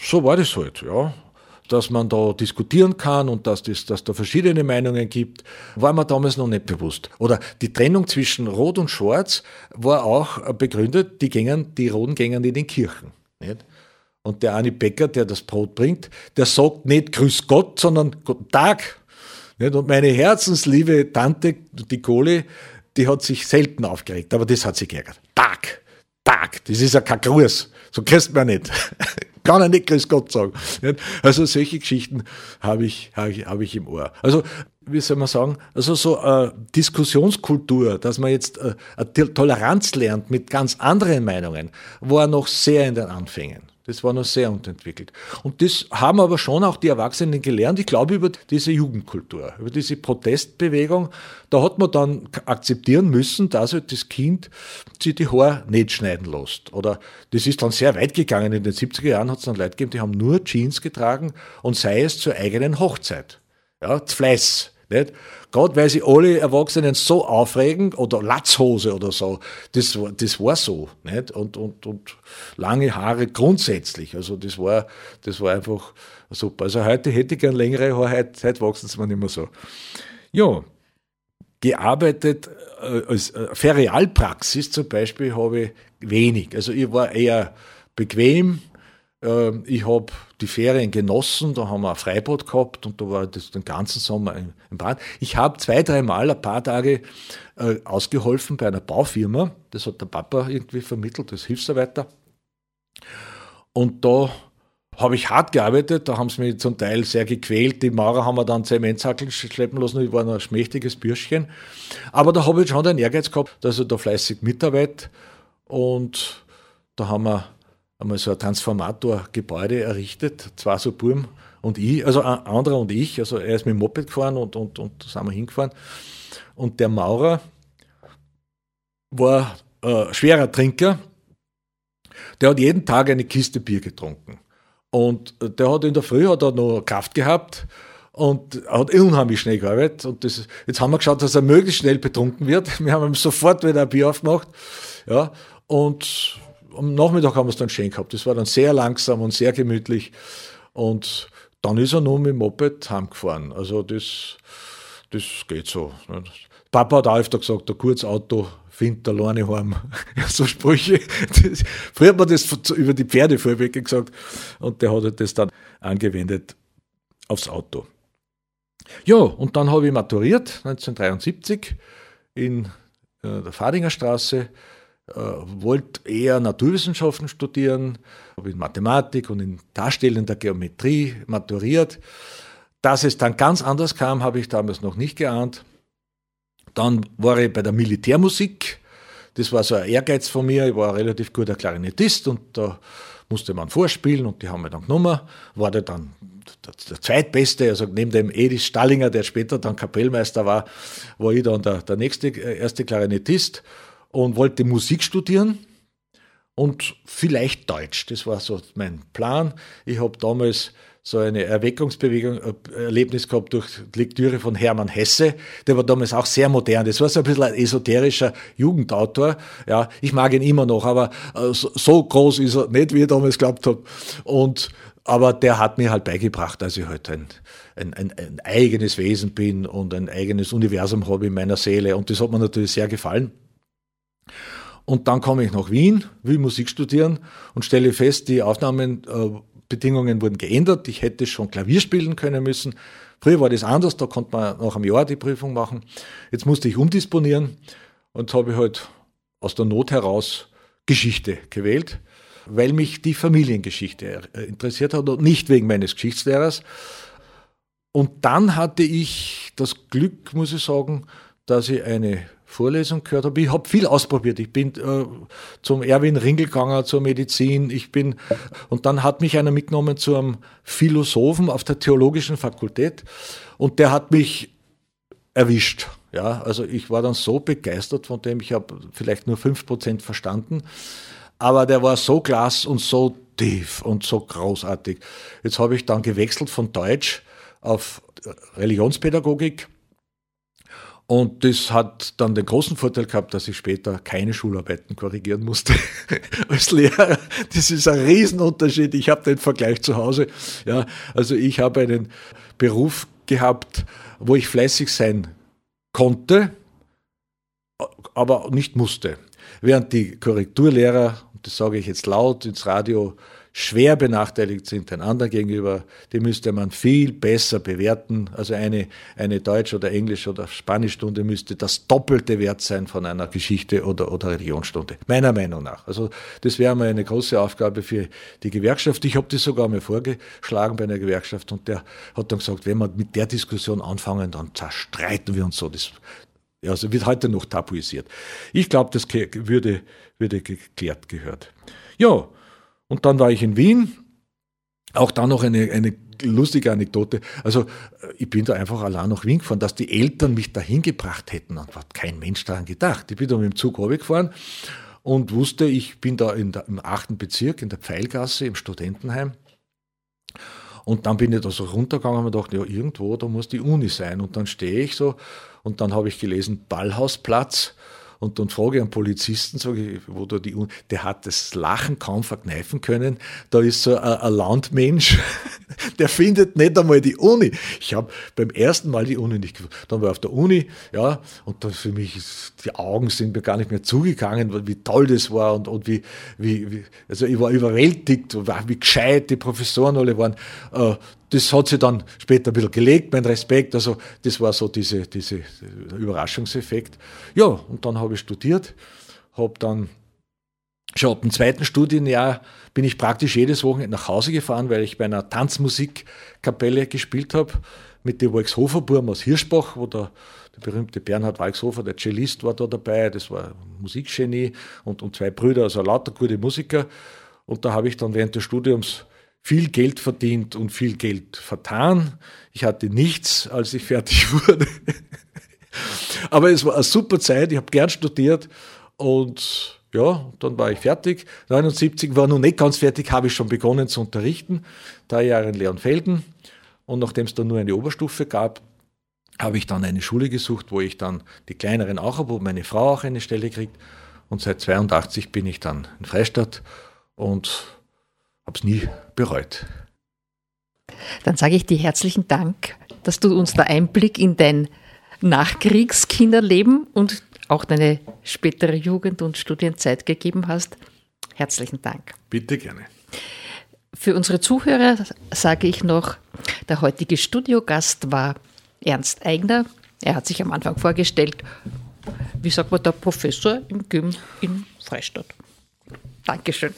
so war das halt, ja dass man da diskutieren kann und dass, das, dass da verschiedene Meinungen gibt, war mir damals noch nicht bewusst. Oder die Trennung zwischen Rot und Schwarz war auch begründet, die, gängen, die Roten gängen in den Kirchen. Nicht? Und der eine Bäcker, der das Brot bringt, der sagt nicht Grüß Gott, sondern Guten Tag. Nicht? Und meine herzensliebe Tante, die Kohle, die hat sich selten aufgeregt, aber das hat sie geärgert. Tag, Tag, das ist ja kein Gruß. So kriegst man nicht. (laughs) kann er nicht Grüß Gott sagen. Also solche Geschichten habe ich, habe ich, habe ich im Ohr. Also wie soll man sagen, also so äh, Diskussionskultur, dass man jetzt äh, Toleranz lernt mit ganz anderen Meinungen, war noch sehr in den Anfängen. Das war noch sehr unterentwickelt. Und das haben aber schon auch die Erwachsenen gelernt, ich glaube, über diese Jugendkultur, über diese Protestbewegung. Da hat man dann akzeptieren müssen, dass halt das Kind sich die Haare nicht schneiden lässt. Oder das ist dann sehr weit gegangen. In den 70er Jahren hat es dann Leute gegeben, die haben nur Jeans getragen und sei es zur eigenen Hochzeit. Ja, Fleiß. Nicht? Gerade weil sie alle Erwachsenen so aufregen oder Latzhose oder so, das, das war so. Nicht? Und, und, und lange Haare grundsätzlich. Also das war, das war einfach super. Also heute hätte ich gern längere Haare, heute, heute wachsen sie mir nicht mehr so. Ja, gearbeitet äh, als äh, Ferialpraxis zum Beispiel habe ich wenig. Also ich war eher bequem, ähm, ich habe die Ferien genossen, da haben wir ein Freibad gehabt und da war das den ganzen Sommer im Bad. Ich habe zwei, dreimal ein paar Tage äh, ausgeholfen bei einer Baufirma. Das hat der Papa irgendwie vermittelt als Hilfsarbeiter. Und da habe ich hart gearbeitet, da haben sie mich zum Teil sehr gequält. Die Maurer haben wir dann Zementsackel schleppen lassen, ich war ein schmächtiges Bürschchen. Aber da habe ich schon den Ehrgeiz gehabt, dass ich da fleißig mitarbeite. Und da haben wir einmal so ein Transformatorgebäude errichtet, zwei so Burm und ich, also ein anderer und ich, also er ist mit dem Moped gefahren und, und, und da sind wir hingefahren. Und der Maurer war äh, schwerer Trinker, der hat jeden Tag eine Kiste Bier getrunken. Und der hat in der Früh hat er noch Kraft gehabt und hat unheimlich schnell gearbeitet. Und das, jetzt haben wir geschaut, dass er möglichst schnell betrunken wird. (laughs) Wir haben ihm sofort wieder ein Bier aufgemacht. Ja, und am Nachmittag haben wir es dann schön gehabt. Das war dann sehr langsam und sehr gemütlich. Und dann ist er nur mit dem Moped heimgefahren. Also das, das geht so. Papa hat auch öfter gesagt, der Kurzauto findet alleine heim. (laughs) so Sprüche. Das, früher hat man das über die Pferdefuhrwege gesagt und der hat das dann angewendet aufs Auto. Ja, und dann habe ich maturiert, 1973, in äh, der Fadinger Straße, wollte eher Naturwissenschaften studieren, habe in Mathematik und in darstellender Geometrie maturiert. Dass es dann ganz anders kam, habe ich damals noch nicht geahnt. Dann war ich bei der Militärmusik. Das war so ein Ehrgeiz von mir. Ich war ein relativ guter Klarinettist und da musste man vorspielen und die haben wir dann genommen. War der dann der, der, zweitbeste, also neben dem Edith Stallinger, der später dann Kapellmeister war, war ich dann der, der nächste, äh, erste Klarinettist und wollte Musik studieren und vielleicht Deutsch. Das war so mein Plan. Ich habe damals so eine Erweckungsbewegung, äh, Erlebnis gehabt durch Lektüre von Hermann Hesse. Der war damals auch sehr modern. Das war so ein bisschen ein esoterischer Jugendautor. Ja, ich mag ihn immer noch, aber äh, so groß ist er nicht, wie ich damals geglaubt habe. Und aber der hat mir halt beigebracht, dass ich halt ein, ein, ein, ein eigenes Wesen bin und ein eigenes Universum habe in meiner Seele. Und das hat mir natürlich sehr gefallen. Und dann komme ich nach Wien, will Musik studieren und stelle fest, die Aufnahmebedingungen wurden geändert. Ich hätte schon Klavier spielen können müssen. Früher war das anders, da konnte man nach einem Jahr die Prüfung machen. Jetzt musste ich umdisponieren und habe halt aus der Not heraus Geschichte gewählt weil mich die Familiengeschichte äh, interessiert hat und nicht wegen meines Geschichtslehrers. Und dann hatte ich das Glück, muss ich sagen, dass ich eine Vorlesung gehört habe. Ich habe viel ausprobiert. Ich bin äh, zum Erwin Ringel gegangen, zur Medizin. Ich bin, und dann hat mich einer mitgenommen zu einem Philosophen auf der Theologischen Fakultät und der hat mich erwischt. Ja, also ich war dann so begeistert von dem, ich habe vielleicht nur fünf Prozent verstanden aber der war so klasse und so tief und so großartig. Jetzt habe ich dann gewechselt von Deutsch auf Religionspädagogik. Und das hat dann den großen Vorteil gehabt, dass ich später keine Schularbeiten korrigieren musste (laughs) als Lehrer. Das ist ein Riesenunterschied. Ich habe den Vergleich zu Hause. Ja, also ich habe einen Beruf gehabt, wo ich fleißig sein konnte, aber nicht musste. Während die Korrekturlehrer das sage ich jetzt laut ins Radio, schwer benachteiligt sind einander gegenüber, die müsste man viel besser bewerten. Also eine, eine Deutsch- oder Englisch- oder Spanischstunde müsste das doppelte Wert sein von einer Geschichte- oder, oder Religionsstunde, meiner Meinung nach. Also das wäre mal eine große Aufgabe für die Gewerkschaft. Ich habe das sogar mal vorgeschlagen bei einer Gewerkschaft und der hat dann gesagt, wenn wir mit der Diskussion anfangen, dann zerstreiten wir uns so. Das, also wird heute noch tabuisiert. Ich glaube, das würde, würde geklärt gehört. Ja, und dann war ich in Wien. Auch da noch eine, eine lustige Anekdote. Also ich bin da einfach allein nach Wien gefahren, dass die Eltern mich dahin gebracht hätten. Und hat kein Mensch daran gedacht. Ich bin da mit dem Zug runtergefahren und wusste, ich bin da der, im achten Bezirk in der Pfeilgasse im Studentenheim. Und dann bin ich da so runtergegangen und gedacht, ja, irgendwo, da muss die Uni sein. Und dann stehe ich so und dann habe ich gelesen, Ballhausplatz. Und dann frage ich einen Polizisten, sage ich, wo da die, der hat das Lachen kaum verkneifen können. Da ist so ein, ein Landmensch, (laughs) der findet nicht einmal die Uni. Ich habe beim ersten Mal die Uni nicht gefunden. Dann war ich auf der Uni, ja, und dann für mich, die Augen sind mir gar nicht mehr zugegangen, wie toll das war und, und wie, wie, wie, also ich war überwältigt, wie gescheit die Professoren alle waren. Das hat sich dann später ein bisschen gelegt, mein Respekt. Also das war so diese, diese Überraschungseffekt. Ja, und dann habe ich studiert, habe dann schon ab dem zweiten Studienjahr bin ich praktisch jedes Wochenende nach Hause gefahren, weil ich bei einer Tanzmusikkapelle gespielt habe mit dem Walkshofer-Burm aus Hirschbach, wo der, der berühmte Bernhard Walkshofer, der Cellist, war da dabei. Das war Musikgenie und, und zwei Brüder, also lauter gute Musiker. Und da habe ich dann während des Studiums viel Geld verdient und viel Geld vertan. Ich hatte nichts, als ich fertig (laughs) wurde. Aber es war eine super Zeit, ich habe gern studiert und ja, dann war ich fertig. 79 war noch nicht ganz fertig, habe ich schon begonnen zu unterrichten. Drei Jahre in Leonfelden. Und nachdem es dann nur eine Oberstufe gab, habe ich dann eine Schule gesucht, wo ich dann die kleineren auch habe, wo meine Frau auch eine Stelle kriegt. Und seit 82 bin ich dann in Freistadt und habe es nie bereut. Dann sage ich dir herzlichen Dank, dass du uns da Einblick in dein Nachkriegskinderleben und auch deine spätere Jugend- und Studienzeit gegeben hast. Herzlichen Dank. Bitte gerne. Für unsere Zuhörer sage ich noch, der heutige Studiogast war Ernst Eigner. Er hat sich am Anfang vorgestellt, wie sagt man, der Professor im Gym in Freistadt. Dankeschön.